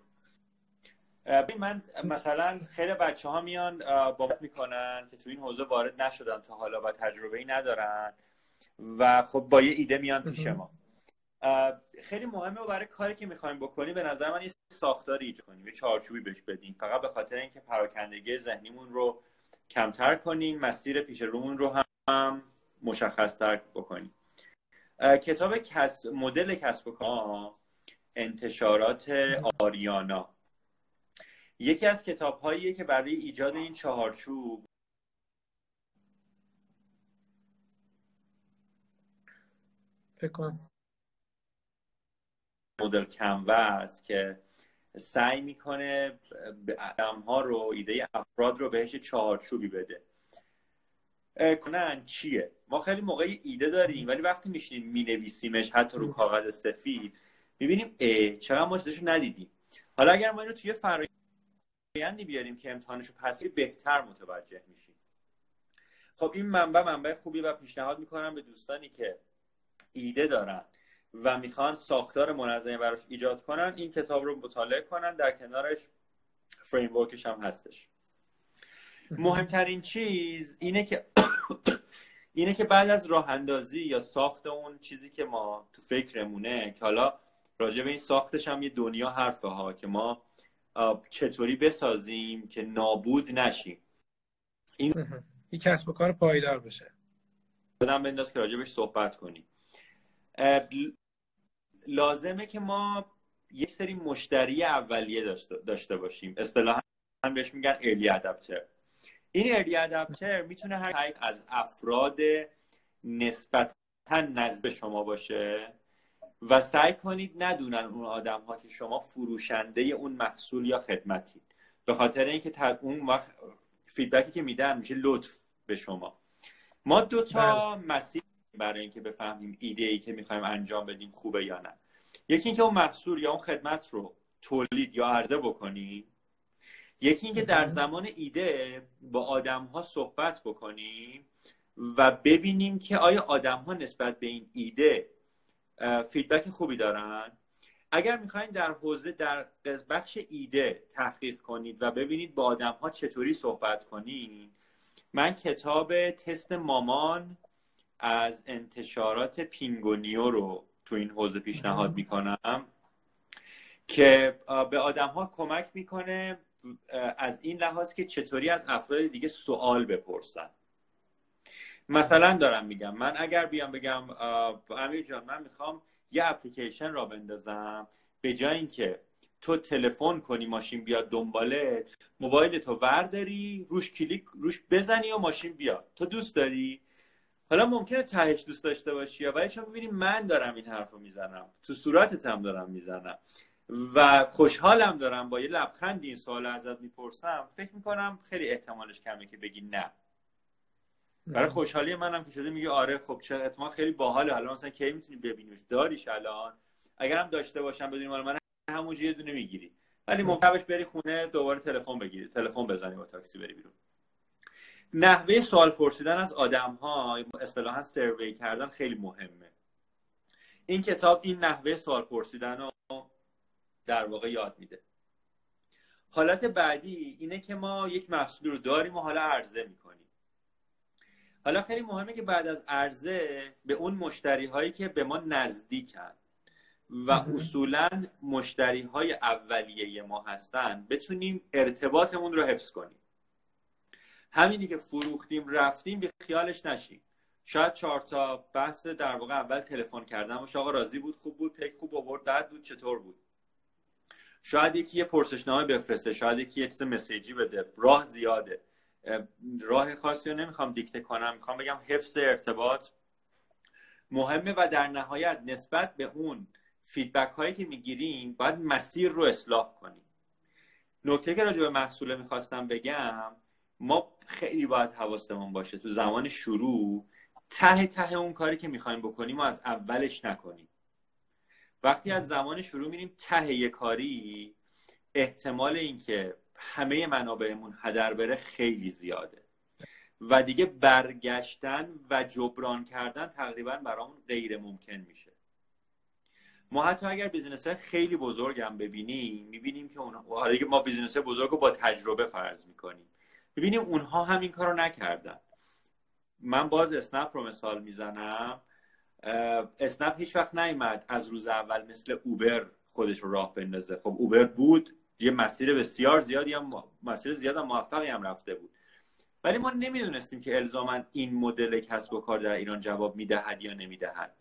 من مثلا خیلی بچه ها میان صحبت می‌کنن که تو این حوزه وارد نشدن تا حالا و تجربه ای ندارن و خب با یه ایده میان پیش ما. خیلی مهمه و برای کاری که می‌خوایم بکنیم به نظر من یه ساختاری ایجاد کنیم یه چارچوبی بهش بدیم. فقط به خاطر اینکه پراکندگی ذهنیمون رو کمتر کنیم مسیر پیش رومون رو هم مشخصتر بکنیم. کتاب کس... مدل کسب و کار انتشارات آریانا. یکی از کتاب هاییه که برای ایجاد این چهارچوب مدل کنوس که سعی می‌کنه آدم ها رو ایده افراد رو بهش چهارچوبی بده. کنن چیه؟ ما خیلی موقع ایده داریم ولی وقتی میشینیم مینویسیمش حتی رو کاغذ سفید می‌بینیم ای چقدر ما چیزشو ندیدیم. حالا اگر ما اینو توی فرایندی بیاریم که امتحانشو پسی بهتر متوجه میشیم. خب این منبع منبع خوبی و پیشنهاد می‌کنم به دوستانی که ایده دارن و می‌خوان ساختار منظمی براش ایجاد کنن این کتاب رو مطالعه کنن در کنارش فریمورکش هم هستش. مهمترین چیز اینه که *coughs* اینه که بعد از راه اندازی یا ساخت اون چیزی که ما تو فکرمونه که حالا راجع به این ساختش هم یه دنیا حرفه ها که ما چطوری بسازیم که نابود نشیم؟ این یک کسب و کار پایدار بشه. بدم بنداز که راجبش صحبت کنیم. لازمه که ما یک سری مشتری اولیه داشته, باشیم. اصطلاحا بهش میگن ارلی ادپتر این ارلی ادپتر می‌تونه هر از افراد نسبتا نزد شما باشه. و سعی کنید ندونن اون آدم ها که شما فروشنده اون محصول یا خدمتی به خاطر اینکه اون وقت feedback ی که میدن میشه لطف به شما. ما دو تا بله. مسیر برای اینکه بفهمیم ایده ای که می‌خوایم انجام بدیم خوبه یا نه. یکی اینکه اون محصول یا اون خدمت رو تولید یا عرضه بکنیم. یکی اینکه در زمان ایده با آدم ها صحبت بکنیم و ببینیم که آیا آدم ها نسبت به این ایده feedback خوبی دارن؟ اگر می‌خواین در حوزه در بخش ایده تحقیق کنید و ببینید با آدم ها چطوری صحبت کنید من کتاب تست مامان از انتشارات پینگونیو رو تو این حوزه پیشنهاد می‌کنم که به آدم ها کمک می‌کنه از این لحاظ که چطوری از افراد دیگه سوال بپرسن. مثلا دارم میگم. من اگر بیام بگم امیر جان من می‌خوام یه اپلیکیشن را بندازم به جای اینکه تو تلفن کنی ماشین بیاد دنبالت موبایل تو ورداری روش کلیک روش بزنی و ماشین بیاد. تو دوست داری؟ حالا ممکنه تهش دوست داشته باشی ولی چون می‌بینی من دارم این حرف رو می‌زنم. تو صورتت هم دارم می‌زنم. و خوشحالم دارم با یه لبخند این سوال ازت می‌پرسم. فکر می‌کنم خیلی احتمالش کمه که بگی نه. برای خوشحالی منم که شده میگه آره خب چه اتفاق خیلی باحاله. حالا مثلا کی می‌تونی ببینیش داریش الان. اگرم داشته باشم بدونی مال من همونجا یه دونه می‌گیری. ولی ممکنه بری خونه دوباره تلفن بگیری تلفن بزنی با تاکسی بری بیرون. نحوه سوال پرسیدن از آدم ها اصطلاحا سروی کردن خیلی مهمه. این کتاب این نحوه سوال پرسیدن رو در واقع یاد میده. حالت بعدی اینه که ما یک محصول رو داریم و حالا عرضه می‌کنیم. حالا خیلی مهمه که بعد از عرضه به اون مشتری هایی که به ما نزدیکن و اصولا مشتری های اولیه ما هستن بتونیم ارتباطمون رو حفظ کنیم. همینی که فروختیم رفتیم به خیالش نشیم. شاید چهار تا بحث در واقع اول تلفن کردن باشه آقا راضی بود خوب بود پک خوب آورد بد بود چطور بود؟ شاید یکی یه پرسشنامه بفرسته شاید یکی یه چیز مسیجی بده راه زیاده. راه خاصی رو نمی‌خوام دیکته کنم. می‌خوام بگم حفظ ارتباط مهمه و در نهایت نسبت به اون فیدبک هایی که می‌گیریم باید مسیر رو اصلاح کنیم نکته که راجع به محصوله می‌خواستم بگم ما خیلی باید حواستمون باشه تو زمان شروع ته ته اون کاری که می‌خوایم بکنیم و از اولش نکنیم. وقتی از زمان شروع میریم ته یه کاری احتمال اینکه همه منابعمون هدر بره خیلی زیاده. و دیگه برگشتن و جبران کردن تقریبا برامون غیر ممکن میشه. ما حتی اگر business خیلی بزرگ هم ببینیم می‌بینیم که اون حالا ما business بزرگ رو با تجربه فرض می‌کنیم. می‌بینیم اونها هم این کار رو نکردن. من باز اسنپ رو مثال می‌زنم. اسنپ هیچ وقت نیومد از روز اول مثل اوبر خودش رو راه بندازه. خب اوبر بود یه مسیر بسیار زیادی هم مسیر زیاد هم موفقی هم رفته بود. ولی ما نمی‌دونستیم که الزاما این مدل کسب و کار در ایران جواب می‌دهد یا نمی‌دهد.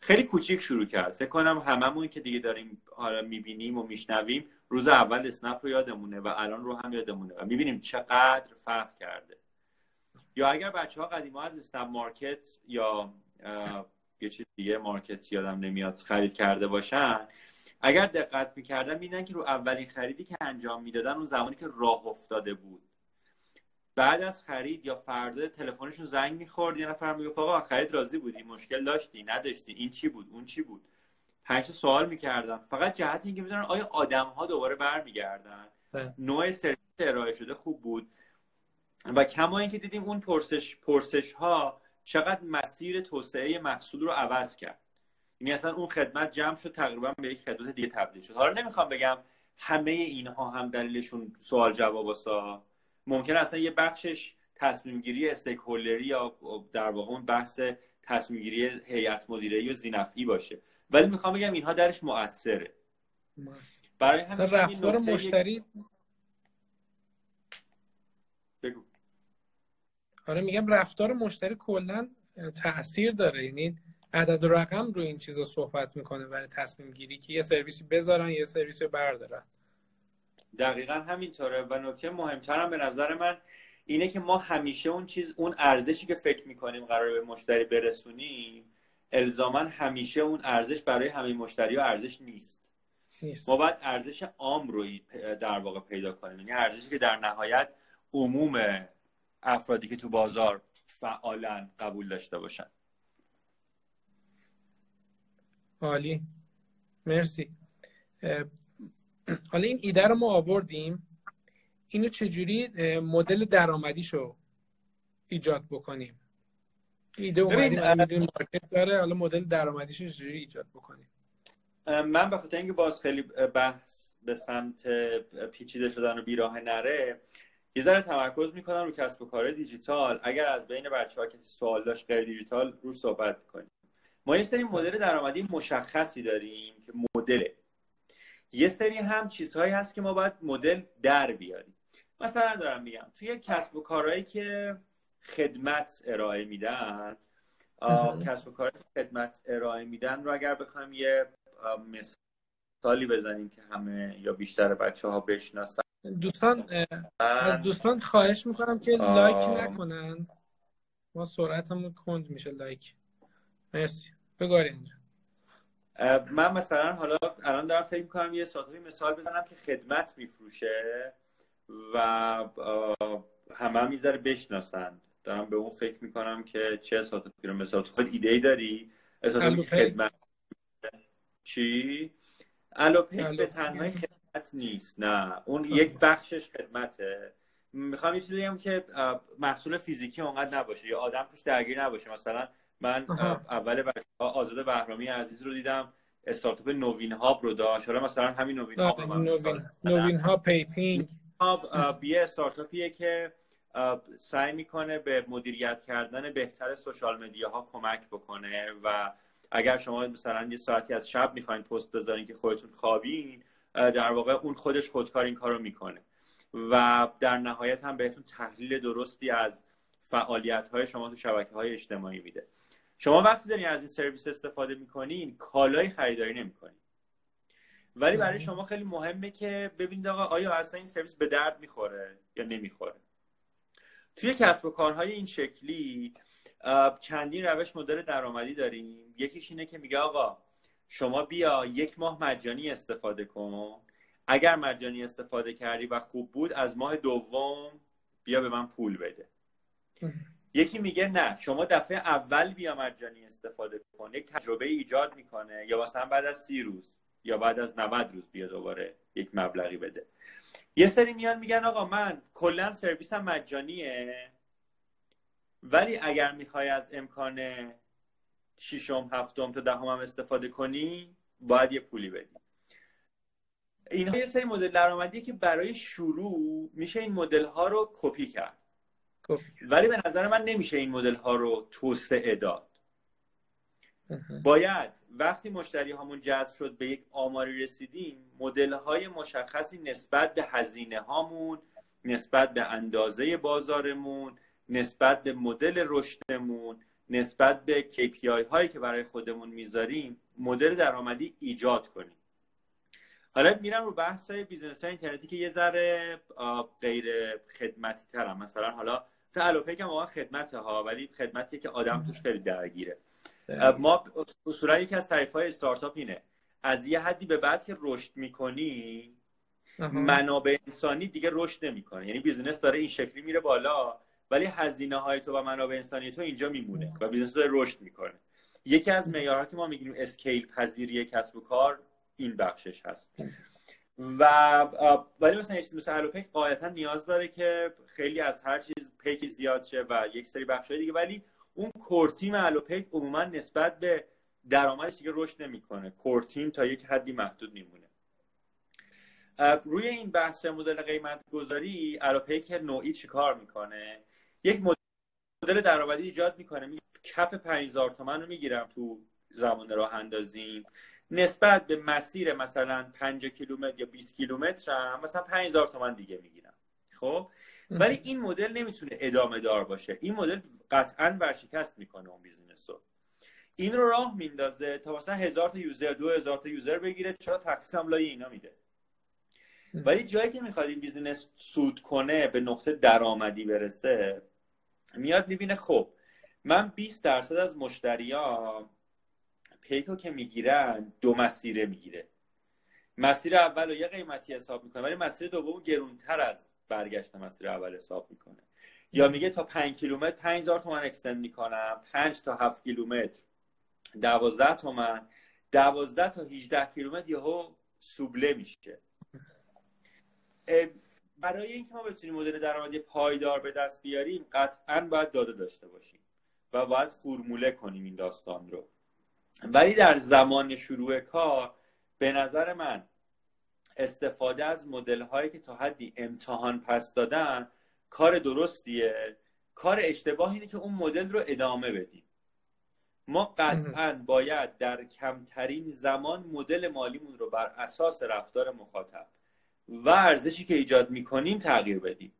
خیلی کوچیک شروع کرد. فکر کنم هممون که دیگه داریم حالا می‌بینیم و میشنویم روز اول اسنپ رو یادمونه و الان رو هم یادمونه و می‌بینیم چقدر فرق کرده. یا اگر بچه ها قدیما از اسنپ مارکت یا یه چیز دیگه مارکت یادم نمیاد خرید کرده باشن اگر دقت می‌کردن میدن که رو اولین خریدی که انجام می‌دادن اون زمانی که راه افتاده بود. بعد از خرید یا فردا تلفنشون زنگ می‌خورد یه نفر می‌گفت آقا خرید راضی بودی مشکل داشتی نداشتی این چی بود اون چی بود؟ پنج سوال می‌کردن فقط جهت اینکه بدونن آیا آدم ها دوباره برمیگردن. بله. نوع سرویس ارائه شده خوب بود. و کما اینکه دیدیم اون پرسش پرسش ها چقدر مسیر توسعه محصول رو عوض کرد. یعنی اصلا اون خدمت جمع شد تقریبا به یک خدمت دیگه تبدیل شد. حالا نمی‌خوام بگم همه اینها هم دلیلشون سوال جواب واسا ممکن اصلا یه بخشش تصمیم گیری استیک یا در واقع اون بحث تصمیم گیری هیئت مدیره و زینفعی باشه. ولی می‌خوام بگم اینها درش مؤثره. برای همین رفتار مشتری بگو. آره میگم رفتار مشتری کلا تاثیر داره. یعنی عدد و رقم رو این چیزا صحبت می‌کنه برای تصمیم گیری که یه سرویسی بذارن یه سرویسی رو بردارن. دقیقا همینطوره. و نکته مهمترم به نظر من اینه که ما همیشه اون چیز اون ارزشی که فکر می‌کنیم قرار به مشتری برسونیم الزاما همیشه اون ارزش برای همه مشتری ها ارزش نیست. نیست. ما باید ارزش عام رو در واقع پیدا کنیم. یعنی ارزشی که در نهایت عموم افرادی که تو بازار فعالا قبول داشته باشن. عالی. مرسی. حالا این ایده رو ما آوردیم. اینو چجوری مدل درآمدیشو ایجاد بکنیم؟ ایده اومدیم مارکت داره حالا مدل درآمدیشو چجوری ایجاد بکنیم؟ من به خاطر اینکه باز خیلی بحث به سمت پیچیده شدن و بیراه نره یه ذره تمرکز می‌کنم رو کسب و کار دیجیتال. اگر از بین بچه ها کسی سوال داشت غیر دیجیتال رو صحبت کنیم. ما یه سری مدل درآمدی مشخصی داریم که مدل. یه سری هم چیزهایی هست که ما باید مدل در بیاریم. مثلا دارم میگم توی کسب و کارهایی که خدمت ارائه میدن کسب و کار خدمت ارائه میدن رو اگر بخوایم یه مثالی بزنیم که همه یا بیشتر بچه ها بشناسن. دوستان از دوستان خواهش می‌کنم که لایک نکنن. ما سرعتمون کند میشه لایک. مرسی. بگو اینجا. من مثلا حالا الان دارم فکر می‌کنم یه ساعتی مثال بزنم که خدمت میفروشه و همه هم می‌ذاره بشناسن. دارم به اون فکر می‌کنم که چه ساعتی رو مثال خود ایده ای داری اساطی خدمت چی؟ الوپیک به تنهایی خدمت نیست. نه. اون یک بخشش خدمته. می‌خوام یه چیزی بگم که محصول فیزیکی اونقدر نباشه. یا آدم توش درگیر نباشه. مثلا من اول آزاد بهرامی عزیز رو دیدم. استارتاپ نوین هاب رو داشت. حالا مثلا همین نوین هاب نوین, نوین هاب پیپینگ. یه استارتاپیه که سعی می‌کنه به مدیریت کردن بهتر social media ها کمک بکنه و اگر شما مثلا یه ساعتی از شب می‌خواین پست بذارین که خودتون خوابین در واقع اون خودش خودکار این کارو می‌کنه. و در نهایت هم بهتون تحلیل درستی از فعالیت های شما تو شبکه های اجتماعی میده. شما وقتی دارین از این سرویس استفاده می‌کنین کالای خریداری نمی‌کنین. ولی برای شما خیلی مهمه که ببینید آقا آیا اصلا این سرویس به درد می‌خوره یا نمی‌خوره؟ توی کسب و کارهای این شکلی چندین روش مدل درآمدی داریم. یکیش اینه که میگه آقا شما بیا یک ماه مجانی استفاده کن. اگر مجانی استفاده کردی و خوب بود از ماه دوم بیا به من پول بده. یکی میگه نه شما دفعه اول بیا مجانی استفاده کن یک تجربه ایجاد می‌کنه یا مثلا بعد از سی روز یا بعد از 90 روز بیا دوباره یک مبلغی بده. یه سری میان میگن آقا من کلا سرویسم مجانیه ولی اگر می‌خوای از امکان ششم هفتم تا دهم هم استفاده کنی باید یه پولی بدی. اینها یه سری مدل درآمدیه که برای شروع میشه این مدل ها رو کپی کرد. ولی به نظر من نمیشه این مدل ها رو توسعه داد. باید وقتی مشتری هامون جذب شد به یک آماری رسیدیم مدل های مشخصی نسبت به هزینه هامون نسبت به اندازه بازارمون نسبت به مدل رشدمون نسبت به KPI هایی که برای خودمون می‌ذاریم مدل درآمدی ایجاد کنیم. حالا میرم رو بحث های business های اینترنتی که یه ذره غیر خدمتی ترم. مثلا حالا تا الوپیک هم واقعا خدمته ها ولی خدمتی که آدم توش خیلی درگیره. ما اصولا یکی از تعریف های استارتاپ اینه. از یه حدی به بعد که رشد می‌کنی منابع انسانی دیگه رشد نمی‌کنه یعنی business داره این شکلی میره بالا ولی هزینه های تو و منابع انسانی تو اینجا میمونه و business داره رشد می‌کنه. یکی از معیارها که ما میگیم scale پذیری کسب و کار این بخشش هست. و ولی مثلا مثل الوپیک قاعدتا نیاز داره که خیلی از هر چیز پیکی زیاد شه و یک سری بخش دیگه ولی اون core team الوپیک عموما نسبت به درآمدش دیگه رشد نمی‌کنه. core team تا یک حدی محدود میمونه. روی این بحث مدل قیمت گذاری الوپیک نوعی چیکار می‌کنه؟ یک مدل درآمدی ایجاد می‌کنه. می کف 5000 تومن رو می‌گیرم تو زمان راه اندازیم. نسبت به مسیر مثلا 5 کیلومتر یا 20 کیلومتر هم مثلا 5000 تومن دیگه می‌گیرم. خب؟ ولی این مدل نمی‌تونه ادامه دار باشه. این مدل قطعا ورشکست می‌کنه اون بیزینس رو. این رو راه میندازه تا مثلا هزار تا user دو هزار تا user بگیره چرا تخفیف هم لای اینا میده. ولی جایی که می‌خواد این بیزینس سود کنه به نقطه درآمدی برسه میاد می‌بینه خب من 20 درصد از مشتریام پیک رو که می‌گیرن دو مسیره می‌گیره. مسیر اول رو یه قیمتی حساب می‌کنه ولی مسیر دوم گرونتر از برگشت مسیر اول حساب می‌کنه. یا میگه تا 5 کیلومتر 5000 تومن extend می‌کنم 5 تا 7 کیلومتر 12 تومن 12 تا 18 کیلومتر یهو سوبله میشه. برای اینکه ما بتونیم مدل درآمدی پایدار به دست بیاریم قطعا باید داده داشته باشیم و باید فرموله کنیم این داستان رو. ولی در زمان شروع کار به نظر من استفاده از مدل هایی که تا حدی امتحان پس دادن کار درستیه. کار اشتباه اینه که اون مدل رو ادامه بدیم. ما قطعا باید در کمترین زمان مدل مالیمون رو بر اساس رفتار مخاطب و ارزشی که ایجاد می‌کنیم تغییر بدیم.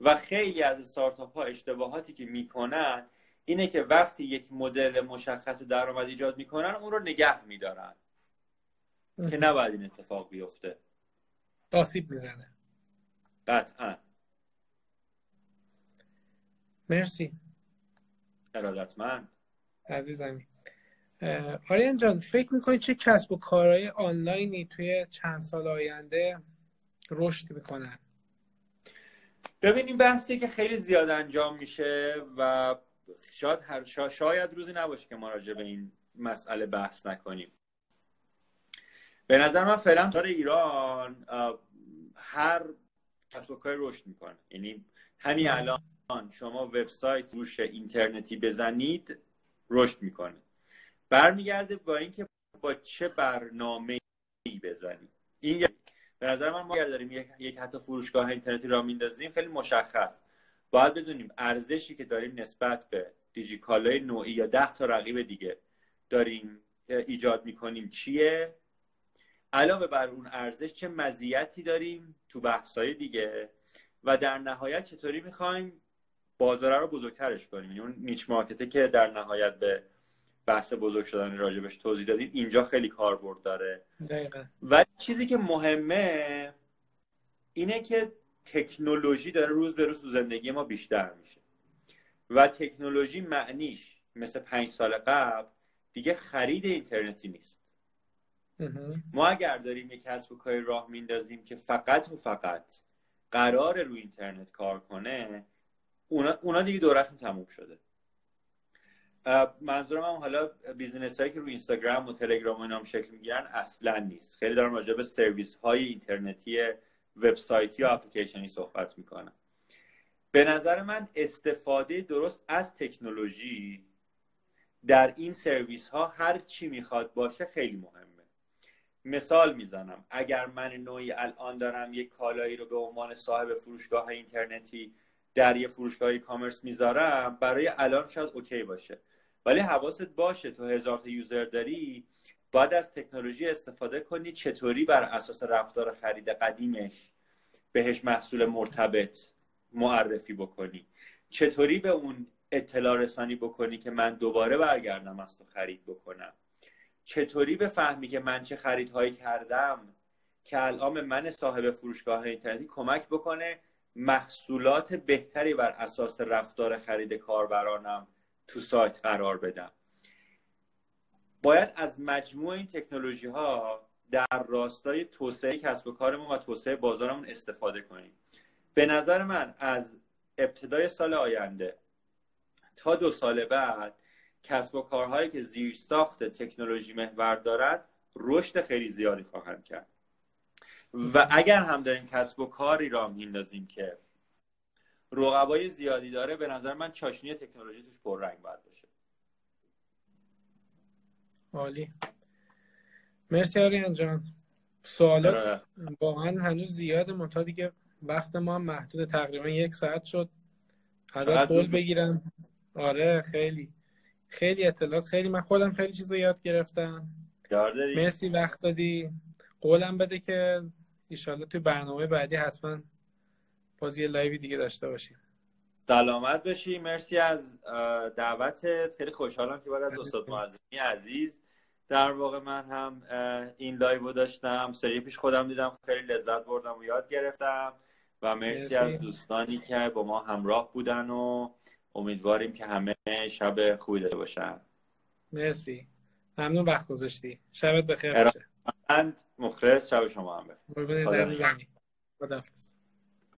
و خیلی از استارتاپ ها اشتباهاتی که می‌کنن اینه که وقتی یک مدل مشخص درآمد ایجاد می‌کنن اون رو نگه میدارن. که نباید این اتفاق بیفته. آسیب می‌زنه. قطعا. مرسی. ارادتمند. عزیزمی آریان جان فکر می‌کنی چه کسب و کارهای آنلاینی توی چند سال آینده رشد می‌کنن؟ ببینیم بحثی که خیلی زیاد انجام میشه و شاید هر شاید روزی نباشه که ما راجع به این مسئله بحث نکنیم. به نظر من فعلا تار ایران هر کسب و کاری رشد می‌کنه. یعنی همین الان شما وبسایت روش اینترنتی بزنید رشد می‌کنه. برمیگرده با اینکه با چه برنامه ای بزنید این به نظر من ما داریم یک, یک حتی فروشگاه اینترنتی را میندازیم خیلی مشخص. باید بدونیم ارزشی که داریم نسبت به دیجیکالای نوعی یا ده تا رقیب دیگه داریم ایجاد می‌کنیم چیه؟ علاوه بر اون ارزش چه مزیتی داریم تو بحثای دیگه؟ و در نهایت چطوری می‌خوایم بازاره رو بزرگترش کنیم؟ یعنی اون نیچ مارکته که در نهایت به بحث بزرگ شدن راجبش توضیح دادیم اینجا خیلی کاربرد داره. دقیقا. و چیزی که مهمه اینه که تکنولوژی داره روز به روز تو زندگی ما بیشتر میشه. و تکنولوژی معنیش مثل پنج سال قبل دیگه خرید اینترنتی نیست. ما اگر داریم یک کسب و کاری راه میندازیم که فقط و فقط قرار رو اینترنت کار کنه اونا, اونا دیگه دورشون تموم شده. منظورم هم حالا بیزنس هایی که رو اینستاگرام و تلگرام و اینام شکل می‌گیرن اصلا نیست. خیلی دارم راجع به سرویس های اینترنتی وبسایتی و اپلیکیشنی صحبت می‌کنم. به نظر من استفاده درست از تکنولوژی در این سرویس ها هر چی می‌خواد باشه خیلی مهمه. مثال می‌زنم. اگر من نوعی الان دارم یک کالایی رو به عنوان صاحب فروشگاه اینترنتی در یه فروشگاه commerce می‌ذارم برای الان شاید okay باشه. ولی حواست باشه تو هزار تا user داری باید از تکنولوژی استفاده کنی چطوری بر اساس رفتار خرید قدیمش بهش محصول مرتبط معرفی بکنی؟ چطوری به اون اطلاع رسانی بکنی که من دوباره برگردم از تو خرید بکنم؟ چطوری بفهمی که من چه خریدهایی کردم که الان من صاحب فروشگاه اینترنتی کمک بکنه محصولات بهتری بر اساس رفتار خرید کاربرانم تو سایت قرار بدم؟ باید از مجموع این تکنولوژی ها در راستای توسعه کسب و کارمون و توسعه بازارمون استفاده کنیم. به نظر من از ابتدای سال آینده تا دو سال بعد کسب و کارهایی که زیر ساخت تکنولوژی محور دارد رشد خیلی زیادی خواهند کرد. و اگر هم داریم کسب و کاری را میندازیم که رقبای زیادی داره به نظر من چاشنی تکنولوژی توش پررنگ باید باشه. عالی. مرسی آریان جان. سوالات آره. واقعا هنوز زیاده منتها دیگه وقت ما هم محدود تقریبا یک ساعت شد. ازت قول بگیرم. آره خیلی. خیلی اطلاعات. خیلی من خودم خیلی چیز یاد گرفتم. مرسی وقت دادی. قولم بده که ایشالله توی برنامه بعدی حتما باز یه لایوی دیگه داشته باشیم. سلامت بشی مرسی از دعوتت. خیلی خوشحالم که بعد از استاد معظمی عزیز در واقع من هم این لایو داشتم. سری پیش خودم دیدم خیلی لذت بردم و یاد گرفتم. و مرسی, مرسی. از دوستانی که با ما همراه بودن و امیدواریم که همه شب خوبی داشته باشن. مرسی. ممنون وقت گذاشتی. شبت بخیر. باشه مخلص شب شما هم بخیر. خدا